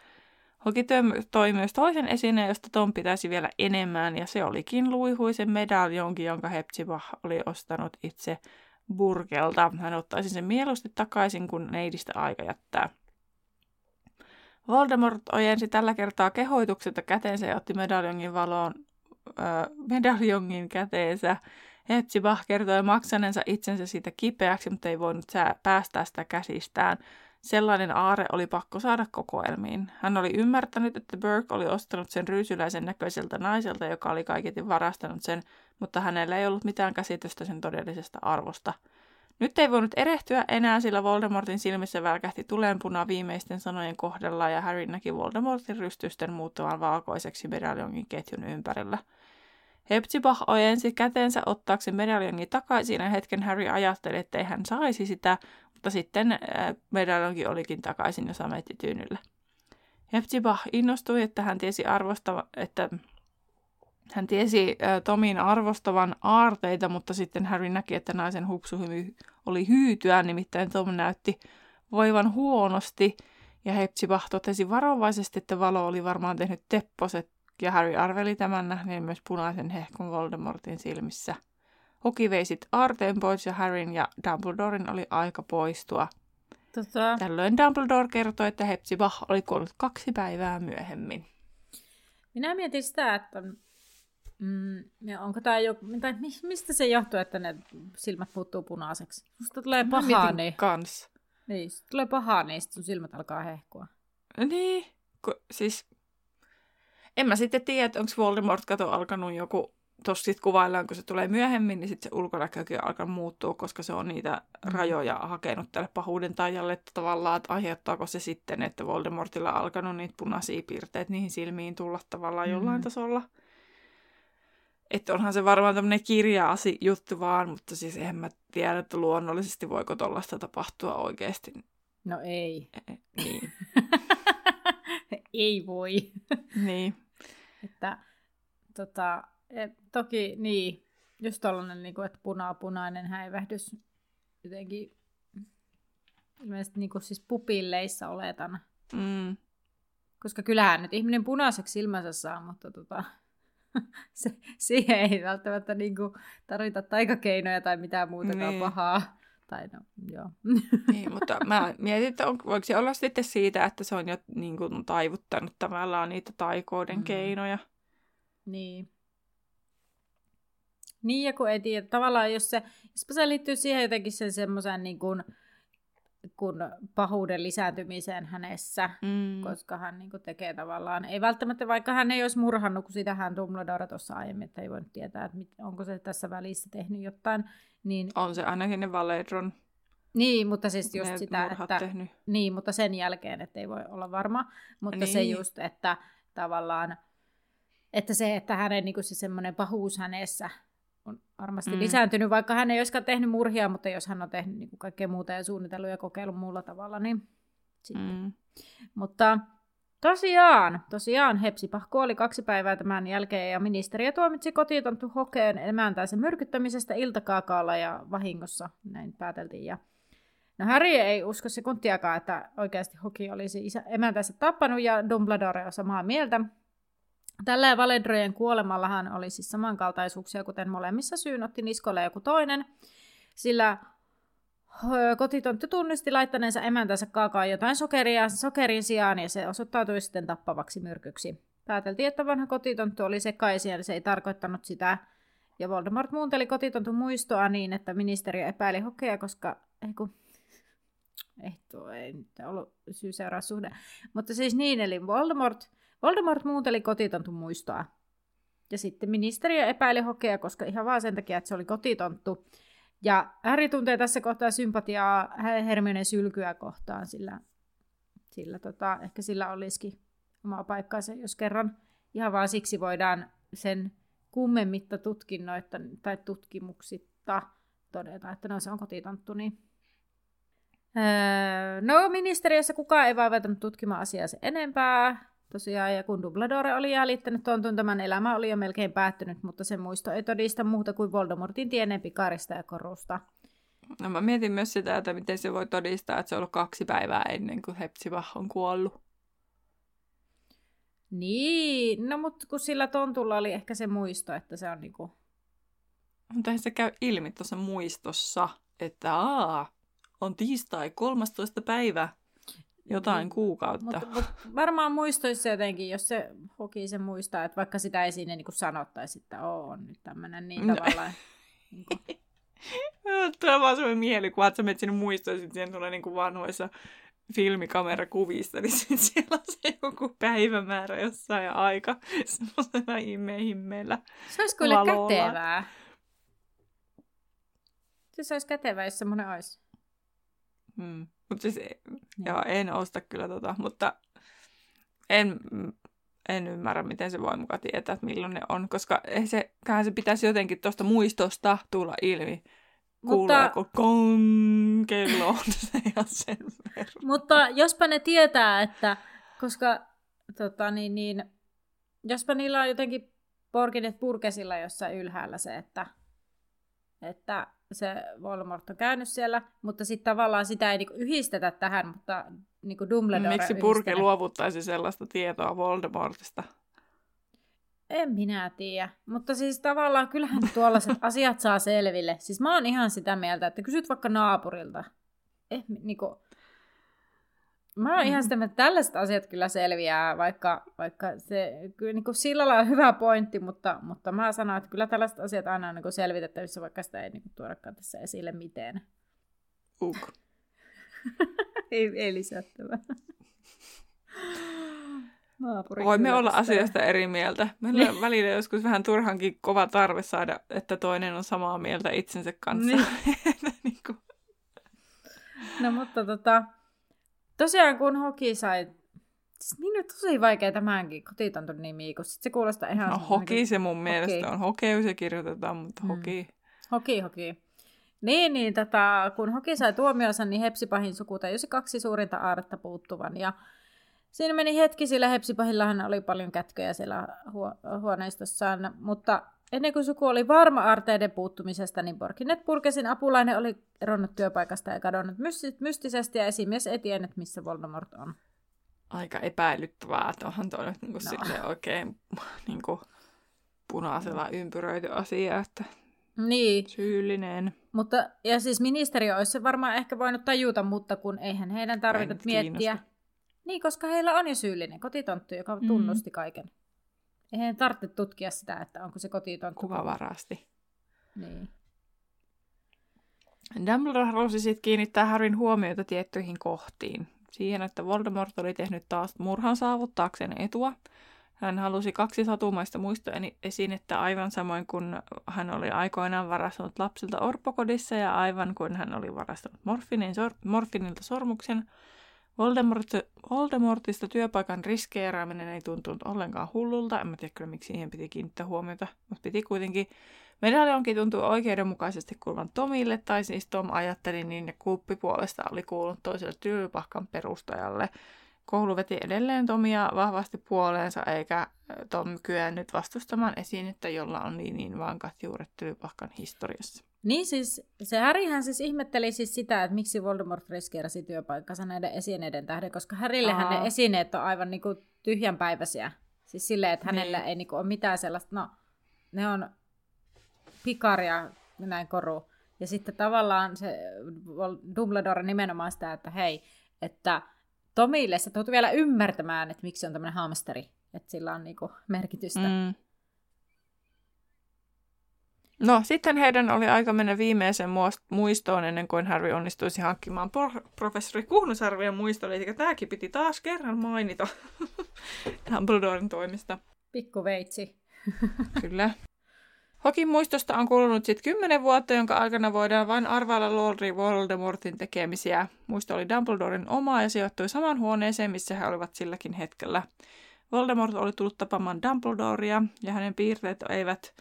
Hoki toi myös toisen esineen, josta Tom pitäisi vielä enemmän, ja se olikin luihuisen medaljonki, jonka Hepzibah oli ostanut itse Burkelta. Hän ottaisi sen mieluusti takaisin, kun neidistä aika jättää. Voldemort ojensi tällä kertaa kehoituksetta käteensä ja otti medaljongin valoon äh, medaljongin käteensä. Hepzibah kertoi maksanensa itsensä siitä kipeäksi, mutta ei voinut sää päästää sitä käsistään. Sellainen aare oli pakko saada kokoelmiin. Hän oli ymmärtänyt, että Burke oli ostanut sen ryysyläisen näköiseltä naiselta, joka oli kaiketi varastanut sen, mutta hänellä ei ollut mitään käsitystä sen todellisesta arvosta – nyt ei voinut erehtyä enää, sillä Voldemortin silmissä välkähti tulenpuna viimeisten sanojen kohdalla ja Harry näki Voldemortin rystysten muuttuvan valkoiseksi medaljongin ketjun ympärillä. Hepzibah ojensi käteensä ottaakseen medaljongin takaisin ja hetken Harry ajatteli, ettei hän saisi sitä, mutta sitten äh, medaljonki olikin takaisin jo samettityynyllä. Hepzibah innostui, että hän tiesi arvostava, että hän tiesi äh, Tomin arvostavan aarteita, mutta sitten Harry näki, että naisen hupsuhymy oli hyytyä, nimittäin Tom näytti voivan huonosti, ja Hepzibah totesi varovaisesti, että valo oli varmaan tehnyt tepposet, ja Harry arveli tämän nähneen myös punaisen hehkun Voldemortin silmissä. Hoki vei sit aarteen pois ja Harryn ja Dumbledoren oli aika poistua. Tota... Tällöin Dumbledore kertoi, että Hepzibah oli kuollut kaksi päivää myöhemmin. Minä mietin sitä, että Mm, ja onko tämä jo, tai mistä se johtuu, että ne silmät muuttuu punaiseksi? Musta tulee pahaa, niin... kans. Niin, tulee pahaa, niin sun silmät alkaa hehkua. Niin, ku, siis... En mä sitten tiedä, että onko Voldemort kato alkanut joku... Tuossa sitten kuvaillaan, kun se tulee myöhemmin, niin sitten se ulkonäkökin alkaa muuttua, koska se on niitä mm. rajoja hakenut tälle pahuuden tajalle, että tavallaan, että aiheuttaako se sitten, että Voldemortilla on alkanut niitä punaisia piirteitä niihin silmiin tulla tavallaan mm. jollain tasolla. Että onhan se varmaan tämmöinen kirja-asi juttu vaan, mutta siis en mä tiedä, että luonnollisesti voiko tuollaista tapahtua oikeasti. No ei. E, niin. (laughs) ei voi. niin. että tota, et, toki niin, just tollanen, niin kuin, että puna-punainen häivähdys jotenkin ilmeisesti niin kuin siis pupilleissa oletan. Mm. Koska kyllähän nyt ihminen punaiseksi silmänsä saa, mutta tota, (laughs) se, siihen ei välttämättä niin kuin, tarvita taikakeinoja tai mitään muutakaan niin. pahaa. Tai no, joo. Niin, mutta mä mietin, että on, voiko se olla sitten siitä, että se on jo niin kuin, taivuttanut tavallaan niitä taikoiden mm. keinoja. Niin. Niin, ja kun ei tiedä, tavallaan jos se, jos se liittyy siihen jotenkin sen semmoisen niin kuin, kun pahuuden lisääntymiseen hänessä, Mm. koska hän niin kuin, tekee tavallaan, ei välttämättä, vaikka hän ei olisi murhannut, kun sitähän Dumbledore tuossa aiemmin, että ei voinut tietää, että mit, onko se tässä välissä tehnyt jotain, niin, On se ainakin ne Valedron niin mutta siis just ne sitä, että, tehnyt. niin, mutta sen jälkeen, että ei voi olla varma, mutta niin. se just, että tavallaan, että se, että hänen niin kuin se semmoinen pahuus hänessä on varmasti Mm. lisääntynyt, vaikka hän ei olisikaan tehnyt murhia, mutta jos hän on tehnyt niin kuin kaikkea muuta ja suunnitellut ja kokeillut muulla tavalla, niin sitten. Mm. Mm. Mutta tosiaan, tosiaan Hepsipah kuoli kaksi päivää tämän jälkeen ja ministeriö tuomitsi kotitonttu hokeen emäntänsä myrkyttämisestä iltakaakaalla ja vahingossa, näin pääteltiin. Ja No Harry ei usko sekuntiakaan, että oikeasti Hoki olisi isä, emäntänsä tappanut ja Dumbledore on samaa mieltä. Tällä Valedrojen kuolemallahan oli siis samankaltaisuuksia, kuten molemmissa syyn otti niskolle joku toinen, sillä ö, kotitonttu tunnisti laittaneensa emäntänsä kaakaan jotain sokeria sokerin sijaan ja se osoittautui sitten tappavaksi myrkyksi. Pääteltiin, että vanha kotitonttu oli sekaisin ja se ei tarkoittanut sitä. Ja Voldemort muunteli kotitontun muistoa niin, että ministeriö epäili hokea, koska ei kun ei tuo ei nyt ollut syy seuraa suhde. Mutta siis niin, eli Voldemort, Voldemort muunteli kotitontun muistoa. Ja sitten ministeriö epäili hokea, koska ihan vaan sen takia, että se oli kotitonttu. Ja Harry tuntee tässä kohtaa sympatiaa Hermione sylkyä kohtaan, sillä, sillä tota, ehkä sillä olisikin oma paikkansa, jos kerran ihan vaan siksi voidaan sen kummemmitta tutkinnoita tai tutkimuksitta todeta, että no se on kotitonttu, niin Öö, no, ministeriössä kukaan ei vaivautunut tutkimaan asiaa se enempää. Tosiaan, ja kun Dumbledore oli jäljittänyt tontun, tämän elämä oli jo melkein päättynyt, mutta sen muisto ei todista muuta kuin Voldemortin tieneen pikarista ja korusta. No mä mietin myös sitä, että miten se voi todistaa, että se on ollut kaksi päivää ennen kuin Hepsibah on kuollut. Niin, no mutta kun sillä tontulla oli ehkä se muisto, että se on niinku... Mutta se käy ilmi tuossa muistossa, että aa, on tiistai 13. päivä jotain Niin, kuukautta. Mutta mut varmaan muistoissa jotenkin, jos se hoki se muistaa, että vaikka sitä ei siinä niinku sanottaisi, että oo, on nyt tämmöinen, niin No. tavallaan... Niinku, (laughs) Tulee vaan semmoinen mielikuva, että sä menet sinne sitten siihen tulee niin kuin vanhoissa filmikamerakuvista, niin sit siellä on se joku päivämäärä jossain ja aika (laughs) semmoisena ihme himmeellä. Se olisi kyllä Valolla. kätevää. Se olisi kätevää, jos semmoinen olisi. Hmm. Mutta siis, joo, en osta kyllä tota, mutta en, en ymmärrä, miten se voi mukaan tietää, että milloin ne on, koska ei se, se pitäisi jotenkin tuosta muistosta tulla ilmi. Kuulee, Mutta- on (laughs) se ja sen verran. Mutta jospa ne tietää, että koska tota, niin, niin, jospa niillä on jotenkin porkinet purkesilla jossain ylhäällä se, että, että se Voldemort on käynyt siellä, mutta sitten tavallaan sitä ei niinku yhdistetä tähän, mutta niinku Dumbledore Miksi Purki luovuttaisi sellaista tietoa Voldemortista? En minä tiedä, mutta siis tavallaan kyllähän tuollaiset (laughs) asiat saa selville. Siis mä oon ihan sitä mieltä, että kysyt vaikka naapurilta. Eh, niinku, mä oon ihan sitä että tällaiset asiat kyllä selviää, vaikka, vaikka se kyllä niinku sillä lailla on hyvä pointti, mutta, mutta mä sanon, että kyllä tällaiset asiat aina on niinku selvitettävissä, vaikka sitä ei niinku tuodakaan tässä esille miten. Uk. (laughs) ei, ei lisättävää. (laughs) Naapuri Voimme olla asioista eri mieltä. Meillä on välillä joskus vähän turhankin kova tarve saada, että toinen on samaa mieltä itsensä kanssa. Niin. (laughs) niin kuin, No mutta tota, tosiaan kun Hoki sai, siis niin on tosi vaikea tämänkin kotitontun nimi, kun sit se kuulostaa ihan... no hoki se mun mielestä Hoki. on. Hokeus se kirjoitetaan, mutta Mm. hoki. Hoki, hoki. Niin, niin tota, kun Hoki sai tuomionsa, niin Hepsipahin suku tajusi kaksi suurinta aaretta puuttuvan. Ja siinä meni hetki, sillä Hepsipahillahan oli paljon kätköjä siellä huo- huoneistossaan. Mutta ennen kuin suku oli varma aarteiden puuttumisesta, niin Borkinet Purkesin apulainen oli eronnut työpaikasta ja kadonnut mysti- mystisesti, ja esimies ei tiennyt, missä Voldemort on. Aika epäilyttävää, että onhan toi nyt niin kuin No. oikein (laughs) niin kuin punaisella ympyröity asia, että Niin, syyllinen. mutta ja siis ministeriö olisi se varmaan ehkä voinut tajuta, mutta kun eihän heidän tarvitse nyt miettiä. Niin, koska heillä on jo syyllinen kotitonttu, joka Mm. tunnusti kaiken. Eihän tarvitse tutkia sitä, että onko se kotitonttu. Kuva varasti. Niin. Dumbledore halusi sitten kiinnittää Harryn huomiota tiettyihin kohtiin. Siihen, että Voldemort oli tehnyt taas murhan saavuttaakseen etua. Hän halusi kaksi satumaista muistoesinettä aivan samoin kuin hän oli aikoinaan varastanut lapsilta orpokodissa ja aivan kuin hän oli varastanut morfinilta sormuksen. Voldemort, Voldemortista työpaikan riskeeraaminen ei tuntunut ollenkaan hullulta. En mä tiedä kyllä, miksi siihen piti kiinnittää huomiota, mutta piti kuitenkin. Medaljonkin tuntui oikeudenmukaisesti kuuluvan Tomille, tai siis Tom ajatteli niin, ja kuppi puolesta oli kuulunut toiselle työpaikan perustajalle. Koulu veti edelleen Tomia vahvasti puoleensa, eikä Tom kyennyt vastustamaan esinettä, jolla on niin, niin vankat juuret tylypahkan historiassa. Niin siis, se Harryhän siis ihmetteli siis sitä, että miksi Voldemort riskeerasi työpaikkansa näiden esineiden tähden, koska Harryllehän Aa. ne esineet on aivan niinku tyhjänpäiväisiä. Siis silleen, että hänellä niin. ei niinku ole mitään sellaista, no ne on pikaria, näin koru. Ja sitten tavallaan se Dumbledore nimenomaan sitä, että hei, että Tomille sä tulet vielä ymmärtämään, että miksi on tämmöinen hamsteri, että sillä on niinku merkitystä. Mm. No, sitten heidän oli aika mennä viimeiseen muistoon ennen kuin Harry onnistuisi hankkimaan por- professori Kuhnusarvian muistolle. Eli tämäkin piti taas kerran mainita (laughs) Dumbledoren toimista. Pikku veitsi. (laughs) Kyllä. Hokin muistosta on kulunut sitten kymmenen vuotta, jonka aikana voidaan vain arvailla Lordi Voldemortin tekemisiä. Muisto oli Dumbledoren oma ja sijoittui saman huoneeseen, missä he olivat silläkin hetkellä. Voldemort oli tullut tapaamaan Dumbledorea ja hänen piirteet eivät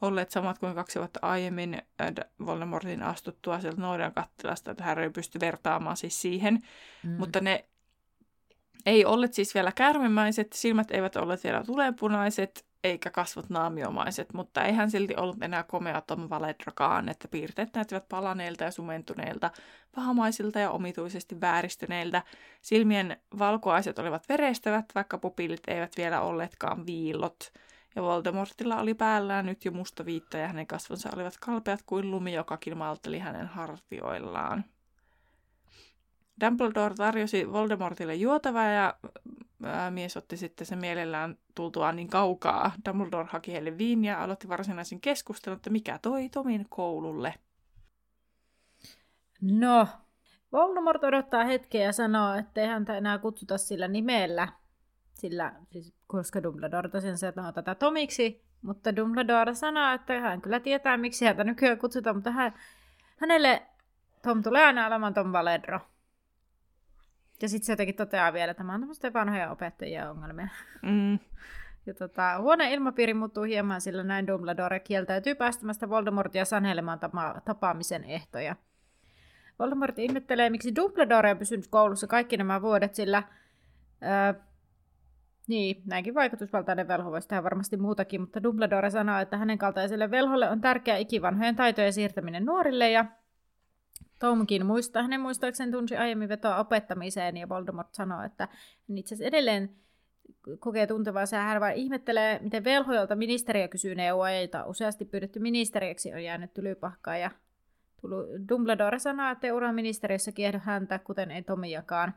olleet samat kuin kaksi vuotta aiemmin Voldemortin astuttua sieltä noiden kattilasta, että Harry pystyi vertaamaan siis siihen. Mm. Mutta ne ei olleet siis vielä kärmemäiset, silmät eivät olleet vielä tulenpunaiset, eikä kasvot naamiomaiset, mutta ei hän silti ollut enää komea Tom Valedrakaan, että piirteet näyttivät palaneilta ja sumentuneilta, pahamaisilta ja omituisesti vääristyneiltä. Silmien valkoaiset olivat verestävät, vaikka pupillit eivät vielä olleetkaan viillot. Ja Voldemortilla oli päällään nyt jo musta viitta ja hänen kasvonsa olivat kalpeat kuin lumi, joka kilmailteli hänen hartioillaan. Dumbledore tarjosi Voldemortille juotavaa ja ää, mies otti sitten sen mielellään tultuaan niin kaukaa. Dumbledore haki heille viiniä ja aloitti varsinaisen keskustelun, että mikä toi Tomin koululle. No, Voldemort odottaa hetkeä ja sanoo, että ei häntä enää kutsuta sillä nimellä, sillä, siis, koska Dumbledore tosiaan sanoo tätä Tomiksi, mutta Dumbledore sanoo, että hän kyllä tietää, miksi häntä nykyään kutsutaan, mutta hän, hänelle Tom tulee aina olemaan Tom Valedro. Ja sitten se jotenkin toteaa vielä, että tämä on vanhoja opettajia ongelmia. Mm. Ja tota, huoneen ilmapiiri muuttuu hieman, sillä näin Dumbledore kieltäytyy päästämästä Voldemortia sanelemaan tapa- tapaamisen ehtoja. Voldemort ihmettelee, miksi Dumbledore on pysynyt koulussa kaikki nämä vuodet, sillä ää, niin, näinkin vaikutusvaltainen velho voisi tehdä varmasti muutakin, mutta Dumbledore sanoo, että hänen kaltaiselle velholle on tärkeää ikivanhojen taitojen siirtäminen nuorille ja Tomkin muistaa, hänen muistaakseni tunsi aiemmin vetoa opettamiseen, ja Voldemort sanoo, että hän itse asiassa edelleen kokee tuntevansa, hän vaan ihmettelee, miten velhojalta ministeriö kysyy neuvoa, jota useasti pyydetty ministeriöksi on jäänyt tylypahkaan, ja Dumbledore sanoo, että uran ministeriössä kiehdo häntä, kuten ei Tomiakaan.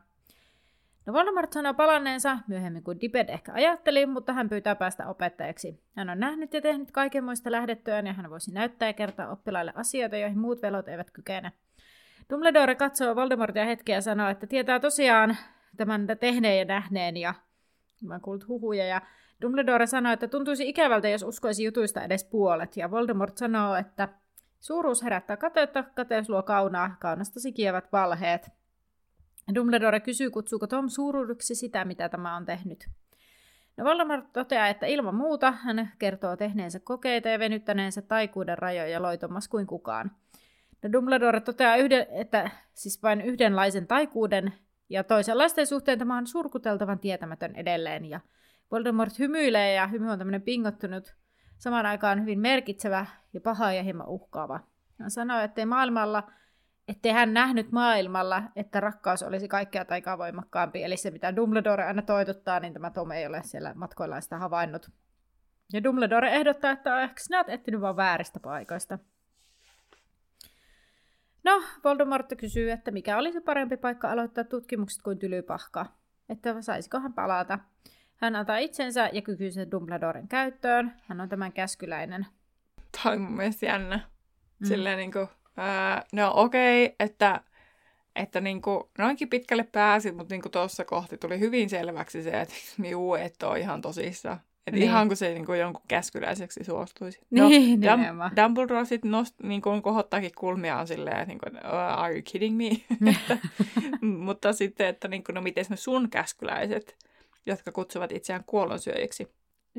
No Voldemort sanoo palanneensa myöhemmin kuin Diped ehkä ajatteli, mutta hän pyytää päästä opettajaksi. Hän on nähnyt ja tehnyt kaikenmoista lähdettyään ja hän voisi näyttää ja kertoa oppilaille asioita, joihin muut velot eivät kykene. Dumbledore katsoo Voldemortia hetkeä ja sanoo, että tietää tosiaan tämän tehneen ja nähneen ja mä kuullut huhuja. Ja Dumbledore sanoo, että tuntuisi ikävältä, jos uskoisi jutuista edes puolet. Ja Voldemort sanoo, että suuruus herättää kateutta, kateus luo kaunaa, kaunasta sikiävät valheet. Dumbledore kysyy, kutsuuko Tom suuruudeksi sitä, mitä tämä on tehnyt. No Voldemort toteaa, että ilman muuta hän kertoo tehneensä kokeita ja venyttäneensä taikuuden rajoja loitomas kuin kukaan. No Dumbledore toteaa, yhden, että siis vain yhdenlaisen taikuuden ja toisenlaisten suhteen tämä on surkuteltavan tietämätön edelleen. Ja Voldemort hymyilee ja hymy on tämmöinen pingottunut, samaan aikaan hyvin merkitsevä ja paha ja hieman uhkaava. Hän sanoo, ettei maailmalla, ettei hän nähnyt maailmalla, että rakkaus olisi kaikkea taikaa voimakkaampi. Eli se, mitä Dumbledore aina toitottaa, niin tämä Tom ei ole siellä matkoillaan sitä havainnut. Ja Dumbledore ehdottaa, että ehkä sinä olet etsinyt vain vääristä paikoista. No, Voldemort kysyy, että mikä olisi parempi paikka aloittaa tutkimukset kuin tylypahka. Että saisiko hän palata. Hän antaa itsensä ja kykynsä Dumbledoren käyttöön. Hän on tämän käskyläinen. Tämä on mun mielestä jännä. Mm. Silleen niin kuin, Öö, no okei, okay, että, että niinku, noinkin pitkälle pääsi, mutta niinku tuossa kohti tuli hyvin selväksi se, että (laughs) juu, et ole ihan tosissaan. Et niin. ihan kuin se niinku jonkun käskyläiseksi suostuisi. No, Niin, Dum- nimenomaan. Dumbledore sitten nost, niinku, kohottaakin kulmiaan silleen, että niinku, uh, are you kidding me? (laughs) että, (laughs) mutta sitten, että niinku, no miten ne sun käskyläiset, jotka kutsuvat itseään kuollonsyöjiksi.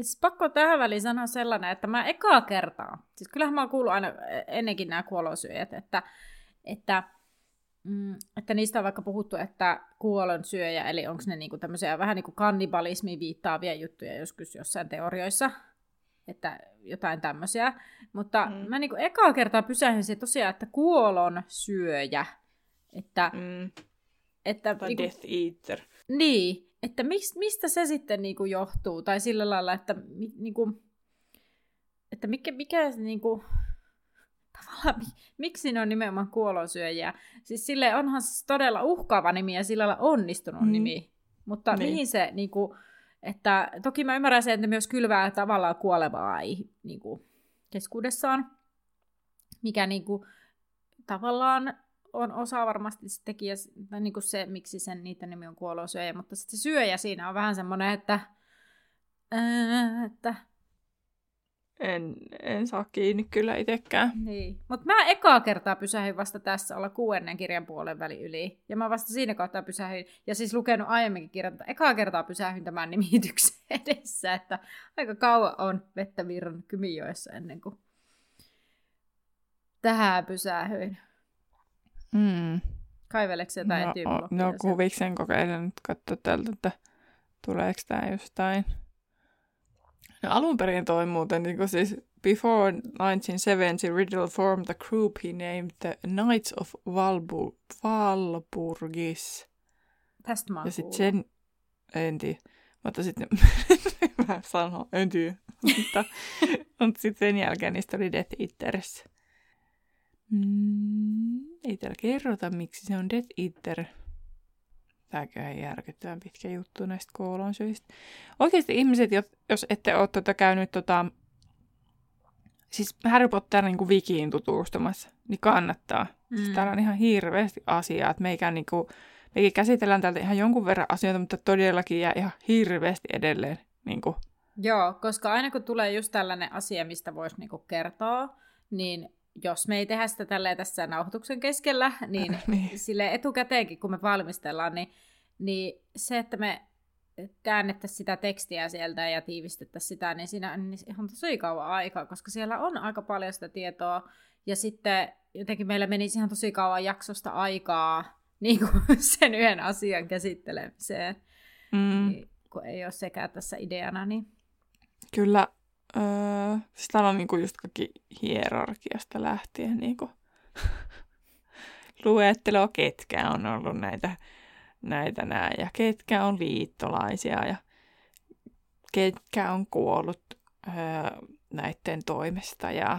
Siis pakko tähän väliin sanoa sellainen, että mä ekaa kertaa, siis kyllähän mä oon kuullut aina ennenkin nämä kuolonsyöjät, että, että, mm, että niistä on vaikka puhuttu, että kuolonsyöjä, eli onko ne niinku tämmöisiä vähän niin kuin kannibalismiin viittaavia juttuja joskus jossain teorioissa, että jotain tämmöisiä. Mutta Mm. mä niinku ekaa kertaa pysähdyin se tosiaan, että kuolonsyöjä, että, Mm, että tai niinku- Death Eater. niin, että mist, mistä se sitten niinku johtuu, tai sillä lailla, että, mi, niinku, että mikä, mikä se niinku, (laughs) tavallaan, mi, miksi ne on nimenomaan kuolonsyöjiä. Siis sille onhan siis todella uhkaava nimi ja sillä lailla onnistunut Mm. nimi, mutta Niin. niin. mihin se, niinku, että toki mä ymmärrän sen, että myös kylvää tavallaan kuolevaa ih- niinku, keskuudessaan, mikä niinku, tavallaan on osa varmasti se tekijä, tai niin kuin se, miksi sen niiden nimi on kuolonsyöjä, mutta sitten se syöjä siinä on vähän semmoinen, että, ää, että En, en saa kiinni kyllä itsekään. niin. Mutta mä ekaa kertaa pysähdyin vasta tässä olla kuudennen kirjan puolen väli yli. Ja mä vasta siinä kohtaa pysähdyin, ja siis lukenut aiemminkin kirjan, mutta ekaa kertaa pysähdyin tämän nimityksen (laughs) edessä, että aika kauan on vettä virran Kymijoessa ennen kuin tähän pysähdyin. Mm. Kaiveleeko jotain No, etymologiaa no kuviksen kokeilen nyt katsoa tältä, että tuleeko tämä jostain. No alun perin toi muuten, niin siis before 1970 Riddle formed the group he named the Knights of Valbu- Valburgis. Tästä mä Ja sitten sen, en tiedä, mutta sitten, (laughs) mä sanon, en tiedä, mutta, mutta sitten sen jälkeen niistä oli Death Eaters. Mm, ei täällä kerrota, miksi se on Death Eater. Tämäkin on järkyttävän pitkä juttu näistä koolonsyistä. Oikeasti ihmiset, jo- jos ette ole tuota käynyt tota, siis Harry Potter niin kuin wikiin tutustumassa, niin kannattaa. Mm. Siis Mm. täällä on ihan hirveästi asiaa, että meikä niin kuin, mekin käsitellään täältä ihan jonkun verran asioita, mutta todellakin jää ihan hirveästi edelleen. Niin kuin, Joo, koska aina kun tulee just tällainen asia, mistä voisi niinku kertoa, niin jos me ei tehdä sitä tälleen tässä nauhoituksen keskellä, niin (laughs) Niin. sille etukäteenkin, kun me valmistellaan, niin, niin se, että me käännettäisiin sitä tekstiä sieltä ja tiivistettäisiin sitä, niin siinä on niin ihan tosi kauan aikaa, koska siellä on aika paljon sitä tietoa, ja sitten jotenkin meillä menisi ihan tosi kauan jaksosta aikaa (laughs) niin kuin sen yhden asian käsittelemiseen, mm, niin, kun ei ole sekään tässä ideana, niin kyllä, öö, siis täällä on niin kuin just kaikki hierarkiasta lähtien (laughs) niin kuin, luettelo, ketkä on ollut näitä, näitä näin, ja ketkä on liittolaisia, ja ketkä on kuollut öö, näiden toimesta, ja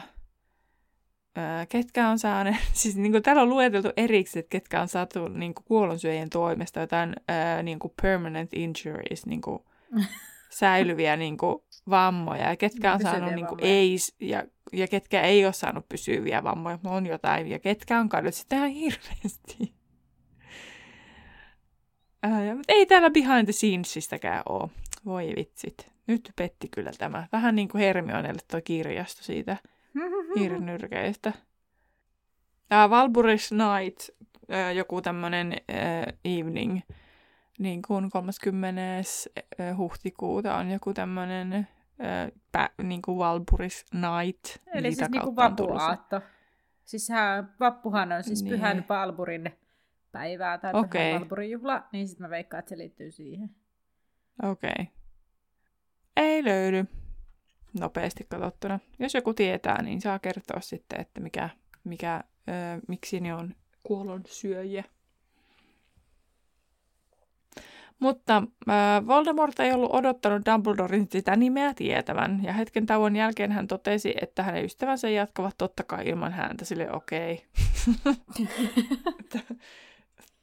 öö, ketkä on saaneet, (laughs) siis niin kuin täällä on lueteltu erikseen, että ketkä on saatu niin kuin kuolonsyöjien toimesta jotain öö, niin kuin permanent injuries, niin kuin (laughs) säilyviä niin kuin, vammoja, ja ketkä on Pysyviä saanut niin kuin, ei, ja, ja ketkä ei ole saanut pysyviä vammoja, on jotain, ja ketkä on kadonnut sitten ihan hirveästi. Ja, mutta ei täällä behind the scenesistäkään ole. Voi vitsit. Nyt petti kyllä tämä. Vähän niin kuin Hermionelle tuo kirjasto siitä (laughs) hiirinyrkeistä. Tämä Valburis Night, joku tämmöinen evening, niin kuin 30. ää, huhtikuuta on joku tämmöinen niin kuin Valburis Night. Eli siis tullut se. vappuaatto. Siis sehän, vappuhan on siis Niin. niin. pyhän Valburin päivää tai Okei. pyhän Valburin juhla, niin sitten mä veikkaan, että se liittyy siihen. Okei. Okay. Ei löydy nopeasti katsottuna. Jos joku tietää, niin saa kertoa sitten, että mikä, mikä, ö, miksi ne on kuolon syöjiä. Mutta äh, Voldemort ei ollut odottanut Dumbledoren sitä nimeä tietävän, ja hetken tauon jälkeen hän totesi, että hänen ystävänsä jatkavat totta kai ilman häntä, sille okei. Okay. (laughs)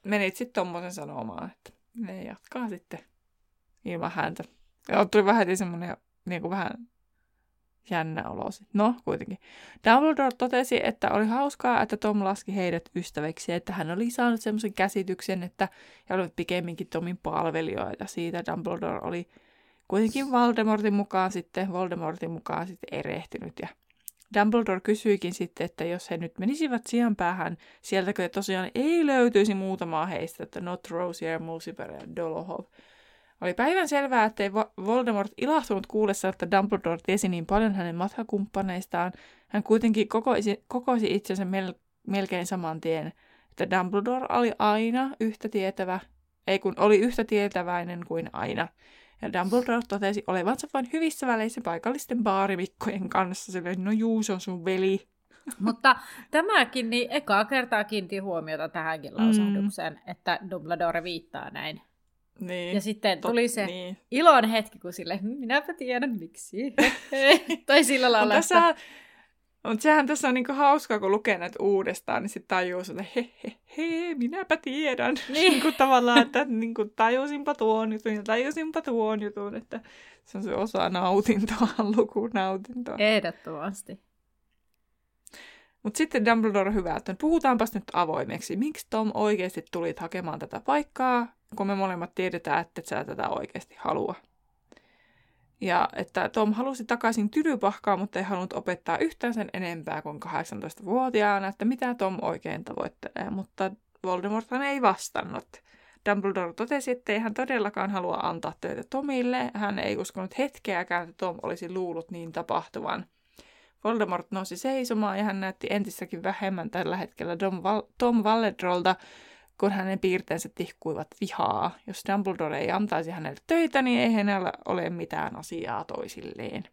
Menit sitten tommosen sanomaan, että ne jatkaa sitten ilman häntä. Ja tuli vähän semmoinen niin kuin vähän jännä olo. No, kuitenkin. Dumbledore totesi, että oli hauskaa, että Tom laski heidät ystäviksi, että hän oli saanut semmoisen käsityksen, että he olivat pikemminkin Tomin palvelijoita. Siitä Dumbledore oli kuitenkin Voldemortin mukaan sitten, Voldemortin mukaan sitten erehtynyt ja Dumbledore kysyikin sitten, että jos he nyt menisivät sijan päähän, sieltäkö tosiaan ei löytyisi muutamaa heistä, että Not Rosier, Mulciber ja Dolohov. Oli päivän selvää, ettei Voldemort ilahtunut kuullessa, että Dumbledore tiesi niin paljon hänen matkakumppaneistaan. Hän kuitenkin kokoisi, kokoisi itsensä mel, melkein saman tien, että Dumbledore oli aina yhtä tietävä, ei kun oli yhtä tietäväinen kuin aina. Ja Dumbledore totesi olevansa vain hyvissä väleissä paikallisten baarimikkojen kanssa. Silleen, no juu, se on sun veli. (laughs) Mutta tämäkin, niin ekaa kertaa kiinti huomiota tähänkin lausahdukseen, mm. että Dumbledore viittaa näin. Niin. Ja sitten tuli se niin. ilon hetki, kun sille, hm, minäpä tiedän miksi. (laughs) tai sillä lailla. Tässä, mutta sehän tässä on niinku hauskaa, kun lukee näitä uudestaan, niin sitten tajuu että he, he, he, minäpä tiedän. Niin. (laughs) niinku tavallaan, että niinku, tajusinpa tuon jutun ja tajusinpa tuon jutun, että se on se osa nautintoa, (laughs) lukunautintoa. Ehdottomasti. Mutta sitten Dumbledore hyvä, että puhutaanpas nyt avoimeksi. Miksi Tom oikeasti tuli hakemaan tätä paikkaa, kun me molemmat tiedetään, että et sä tätä oikeasti halua. Ja että Tom halusi takaisin tylypahkaa, mutta ei halunnut opettaa yhtään sen enempää kuin 18-vuotiaana, että mitä Tom oikein tavoittelee, mutta Voldemort ei vastannut. Dumbledore totesi, että ei hän todellakaan halua antaa töitä Tomille. Hän ei uskonut hetkeäkään, että Tom olisi luullut niin tapahtuvan. Voldemort nousi seisomaan ja hän näytti entistäkin vähemmän tällä hetkellä Tom, Val- Tom Valledrolta, kun hänen piirteensä tihkuivat vihaa. Jos Dumbledore ei antaisi hänelle töitä, niin ei hänellä ole mitään asiaa toisilleen.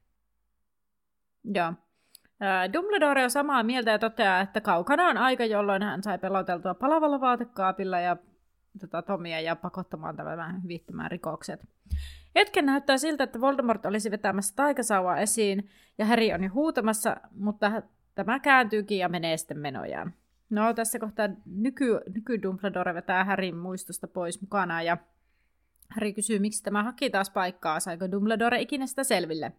Joo. Dumbledore on samaa mieltä ja toteaa, että kaukana on aika, jolloin hän sai peloteltua palavalla vaatekaapilla ja tota, Tomia ja pakottamaan tämän hyvittämään rikokset. Hetken näyttää siltä, että Voldemort olisi vetämässä taikasauvaa esiin ja Harry on jo huutamassa, mutta tämä kääntyykin ja menee sitten menojaan. No tässä kohtaa nyky, nyky Dumbledore vetää Harryn muistosta pois mukana ja Harry kysyy, miksi tämä haki taas paikkaa, saiko Dumbledore ikinä sitä selville.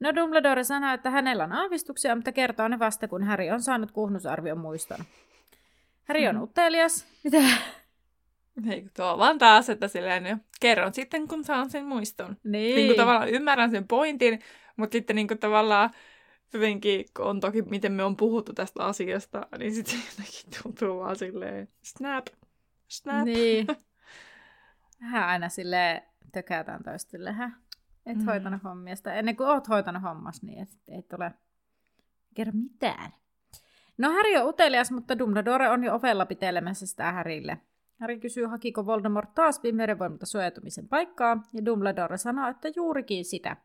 No Dumbledore sanoo, että hänellä on aavistuksia, mutta kertoo ne vasta, kun Harry on saanut kuhnusarvion muiston. Harry on mm. utelias. Mitä? Ei, tuo vaan taas, että silleen, kerron sitten, kun saan sen muiston. Niin. niin kuin tavallaan ymmärrän sen pointin, mutta sitten niin kuin tavallaan jotenkin, on toki miten me on puhuttu tästä asiasta, niin sitten jotenkin tuntuu vaan silleen, snap, snap. Niin. (laughs) Vähän aina sille tökätään toistille, hä? Et mm. hoitanut hommia. Sitä ennen kuin oot hoitanut hommas, niin et, ei tule kerro mitään. No Harry on utelias, mutta Dumbledore on jo ovella pitelemässä sitä Harrylle. Harry kysyy, hakiko Voldemort taas pimeyden voimalta suojautumisen paikkaa, ja Dumbledore sanoo, että juurikin sitä.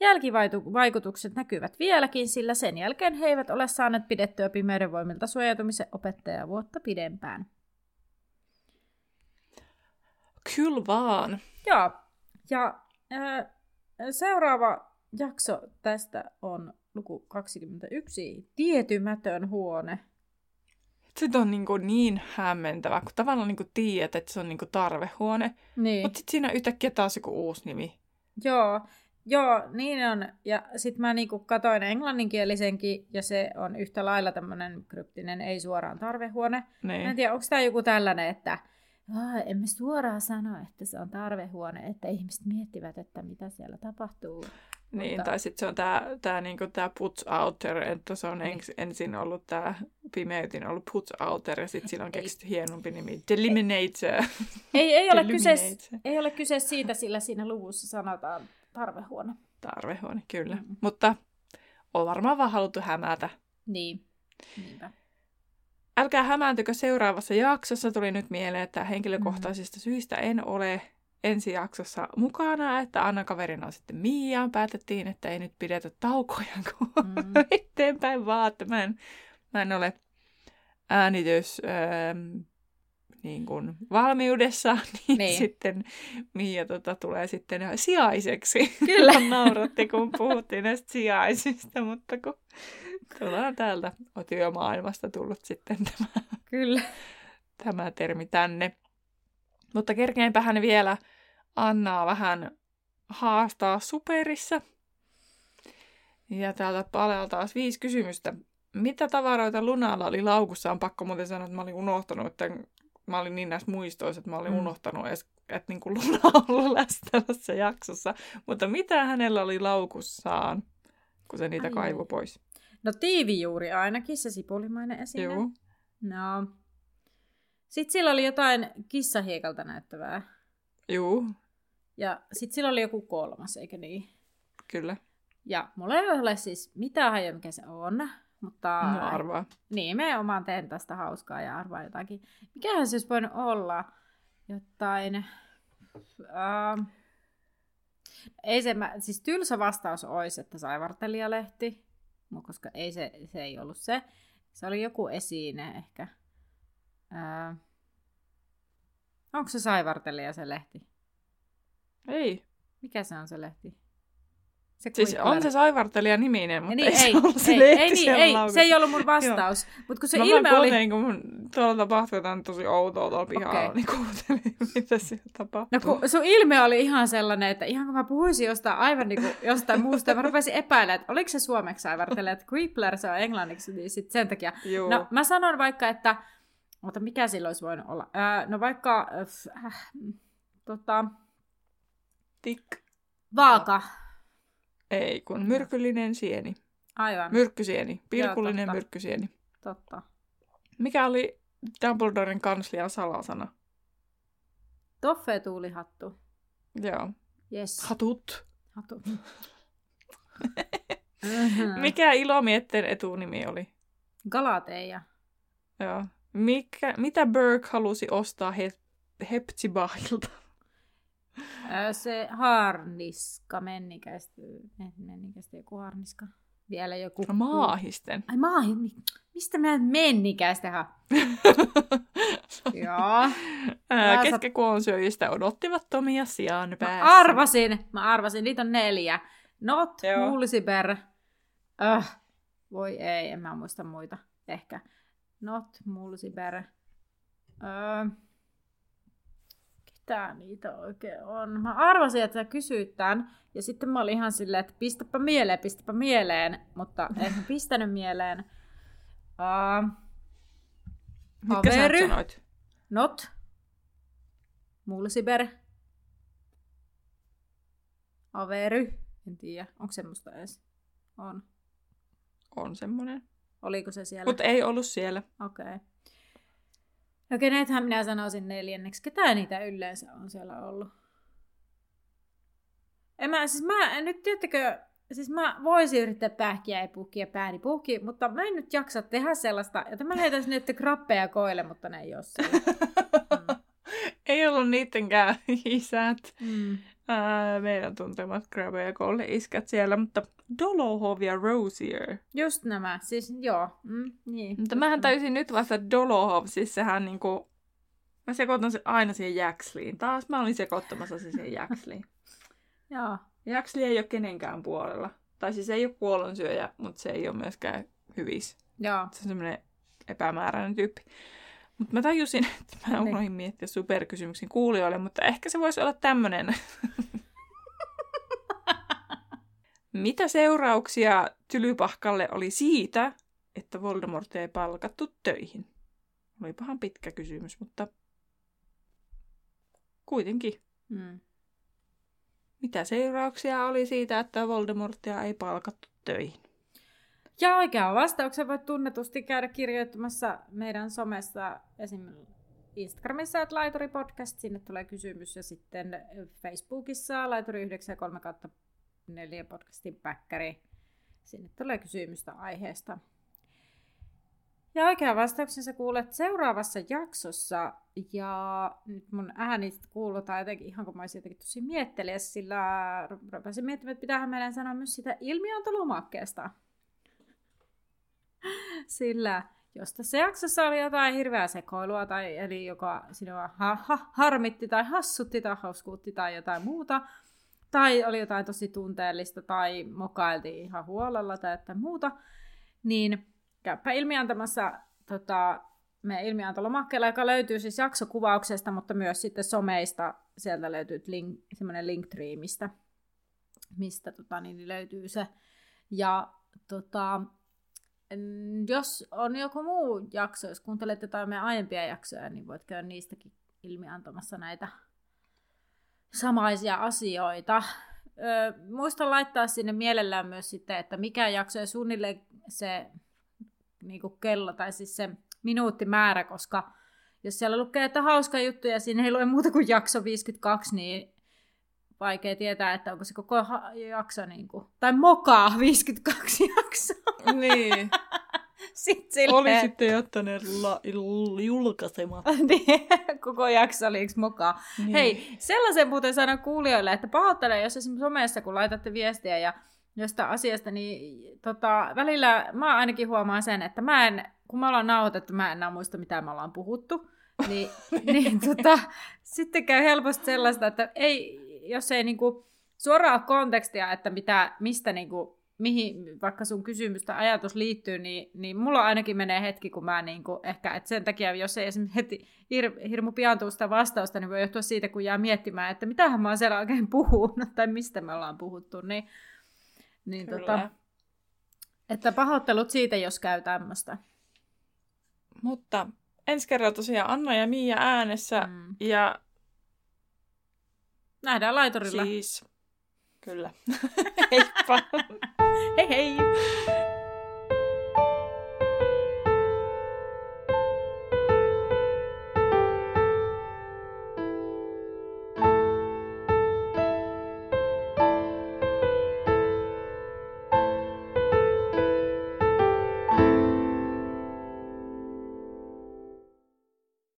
Jälkivaikutukset näkyvät vieläkin, sillä sen jälkeen he eivät ole saaneet pidettyä pimeyden voimilta suojautumisen opettajaa vuotta pidempään. Kyllä vaan. Joo, ja äh, seuraava jakso tästä on luku 21, Tietymätön huone. Se on niin, kuin niin hämmentävä, kun tavallaan niin kuin tiedät, että se on niin kuin tarvehuone. Niin. Mutta sitten siinä yhtäkkiä taas joku uusi nimi. Joo, Joo, niin on. Ja sitten mä niinku katoin englanninkielisenkin, ja se on yhtä lailla tämmöinen kryptinen, ei suoraan tarvehuone. Niin. Mä en tiedä, onko tämä joku tällainen, että emme suoraan sano, että se on tarvehuone, että ihmiset miettivät, että mitä siellä tapahtuu. Niin, Mutta... tai sitten se on tämä tää, niinku, tää puts outer, että se on niin. ensin ollut tämä pimeytin ollut puts outer, ja sitten sillä on keksitty hienompi nimi, Deliminator. Ei, ei, ole kyse, ei ole kyse siitä, sillä siinä luvussa sanotaan tarvehuone. Tarvehuone, kyllä. Mm. Mutta on varmaan vaan haluttu hämätä. Niin, niinpä. Älkää hämääntykö seuraavassa jaksossa. Tuli nyt mieleen, että henkilökohtaisista mm. syistä en ole ensi jaksossa mukana, että Anna kaverina on sitten Mia. Päätettiin, että ei nyt pidetä taukoja (laughs) kun mm. eteenpäin vaan, että mä en, mä en ole äänitys ähm, niin kuin valmiudessa, (laughs) niin, niin. sitten Mia tota, tulee sitten sijaiseksi. Kyllä. (laughs) Nauratti, kun puhuttiin näistä sijaisista, mutta kun tullaan täältä työmaailmasta tullut sitten tämä, Kyllä. tämä termi tänne. Mutta kerkeenpähän vielä Annaa vähän haastaa superissa. Ja täältä palaa taas viisi kysymystä. Mitä tavaroita Lunalla oli laukussa? On pakko muuten sanoa, että mä olin unohtanut, että mä olin niin näissä muistoissa, että mä olin mm. unohtanut edes, että niin kuin Luna on ollut läsnä tässä jaksossa. Mutta mitä hänellä oli laukussaan, kun se niitä kaivoi pois? No tiivijuuri ainakin, se sipulimainen esine. Joo. No. Sitten sillä oli jotain kissahiekalta näyttävää. Joo. Ja sitten sillä oli joku kolmas, eikö niin? Kyllä. Ja mulla ei ole siis mitään hajua, mikä se on. Mutta no, arvaa. Niin, me omaan teen tästä hauskaa ja arvaa jotakin. Mikähän se olisi voinut olla? Jotain... Uh, ei se, mä, siis tylsä vastaus olisi, että saivartelijalehti, koska ei se, se ei ollut se. Se oli joku esine ehkä. Uh, onko se saivartelija se lehti? Ei. Mikä se on se lehti? Se siis on se saivartelija niminen, mutta niin, ei, ei, se ollut se ei, ei, niin, ei, se ei ollut mun vastaus. Mutta kun se mä ilme oli... Niin kun tuolla tapahtui jotain tosi outoa tuolla pihalla, okay. niin kuuntelin, (laughs) mitä siellä tapahtui. No kun sun ilme oli ihan sellainen, että ihan kun mä puhuisin jostain aivan niin kuin jostain muusta, ja mä rupesin epäilemään, että oliko se suomeksi saivartelija, että Crippler se on englanniksi, niin sit sen takia. Joo. No mä sanon vaikka, että, mutta mikä silloin olisi voinut olla? Äh, no vaikka, äh, tota... Tik. Vaaka. Ei, kun myrkyllinen sieni. Aivan. Myrkkysieni. Pilkullinen Joo, myrkkysieni. Totta. Mikä oli Dumbledoren kanslian salasana? Toffe tuulihattu. Joo. Yes. Hatut. Hatut. (laughs) Mikä ilomietteen etunimi oli? Galateja. Joo. Mikä, mitä Burke halusi ostaa He- Hepzibahilta? Se harniska, mennikäistä, mennikäistä joku harniska. Vielä joku... No, maahisten. Ai maahi, mistä minä mennikäistä ha? (laughs) Joo. Syöjistä odottivat Tomia sijaan päässä. Mä arvasin, mä arvasin, niitä on neljä. Not, Mulsiber. Öh. Voi ei, en mä muista muita. Ehkä. Not, Mulsiber. Öö mitä niitä oikein on. Mä arvasin, että sä kysyit tämän, ja sitten mä olin ihan silleen, että pistäpä mieleen, pistäpä mieleen, mutta en mä pistänyt mieleen. Uh, Mitkä Avery, sä sanoit? Not, Mulsiber, Avery, en tiedä, onko semmoista edes? On. On semmoinen. Oliko se siellä? Mutta ei ollut siellä. Okei. Okay. No kenethän minä sanoisin neljänneksi. Ketä niitä yleensä on siellä ollut? En mä, siis mä, nyt tiedättekö, siis mä voisin yrittää pähkiä ja puhkia pääni puhki, mutta mä en nyt jaksa tehdä sellaista, että mä heitän sinne krappeja koille, mutta ne ei ole mm. (laughs) Ei ollut niittenkään (laughs) isät. Mm ää, meidän tuntemat Krabbe ja Cole iskät siellä, mutta Dolohov ja Rosier. Just nämä, siis joo. Mm, niin, mutta mähän täysin nyt vasta, Dolohov, siis sehän niinku, mä sekoitan se aina siihen Jaxliin. Taas mä olin sekoittamassa se siihen Jaxliin. (laughs) joo. Jaxli ei ole kenenkään puolella. Tai siis ei ole kuollonsyöjä, mutta se ei ole myöskään hyvis. Joo. Se on semmoinen epämääräinen tyyppi. Mutta mä tajusin, että mä niin. unohdin miettiä superkysymyksen kuulijoille, mutta ehkä se voisi olla tämmöinen. (laughs) Mitä seurauksia Tylypahkalle oli siitä, että Voldemort ei palkattu töihin? Olipahan pitkä kysymys, mutta kuitenkin. Hmm. Mitä seurauksia oli siitä, että Voldemortia ei palkattu töihin? Ja oikean vastauksen voit tunnetusti käydä kirjoittamassa meidän somessa esimerkiksi Instagramissa, että Laituri Podcast, sinne tulee kysymys, ja sitten Facebookissa Laituri 93 4 podcastin päkkäri, sinne tulee kysymystä aiheesta. Ja oikean vastauksen sä kuulet seuraavassa jaksossa, ja nyt mun ääni kuulutaan jotenkin ihan kun mä olisin jotenkin tosi miettelijä, sillä rupesin miettimään, että pitäähän meidän sanoa myös sitä ilmiantolomakkeesta. (laughs) Sillä jos tässä jaksossa oli jotain hirveää sekoilua, tai eli joka sinua ha- ha- harmitti tai hassutti tai hauskuutti tai jotain muuta, tai oli jotain tosi tunteellista tai mokailtiin ihan huolella tai jotain muuta, niin käypä ilmiantamassa tota, meidän ilmiantolomakkeella, joka löytyy siis jaksokuvauksesta, mutta myös sitten someista. Sieltä löytyy link, semmoinen linktree, mistä, mistä tota, niin löytyy se Ja tota, jos on joku muu jakso, jos kuuntelet jotain meidän aiempia jaksoja, niin voit käydä niistäkin ilmiantamassa näitä samaisia asioita. Ö, muista laittaa sinne mielellään myös sitten, että mikä jakso ja suunnilleen se niin kuin kello tai siis se minuuttimäärä, koska jos siellä lukee, että hauska juttu ja siinä ei lue muuta kuin jakso 52, niin vaikea tietää, että onko se koko jakso niin kuin, tai mokaa 52 jaksoa. Niin. (laughs) Sitten silleen... Oli sitten jättäneet la- julkaisemaan. (laughs) niin, koko jakso oli yksi mokaa. Niin. Hei, sellaisen muuten sanon kuulijoille, että pahoittelen, jos esimerkiksi somessa, kun laitatte viestiä ja jostain asiasta, niin tota, välillä mä ainakin huomaan sen, että mä en, kun me ollaan nauhoitettu, mä en enää muista, mitä me ollaan puhuttu. (laughs) Niin, niin tota, sitten käy helposti sellaista, että ei, jos ei niinku suoraa kontekstia, että mitä, mistä niinku, mihin vaikka sun kysymystä ajatus liittyy, niin, niin mulla ainakin menee hetki, kun mä niinku, ehkä, että sen takia, jos ei esimerkiksi heti hir, hirmu pian sitä vastausta, niin voi johtua siitä, kun jää miettimään, että mitähän mä oon siellä oikein (laughs) puhunut, tai mistä me ollaan puhuttu, niin, niin tota, että pahoittelut siitä, jos käy tämmöistä. Mutta ensi kerralla tosiaan Anna ja Miia äänessä, mm. ja Nähdään laiturilla. Siis, Kyllä. (laughs) Heippa! hei hei!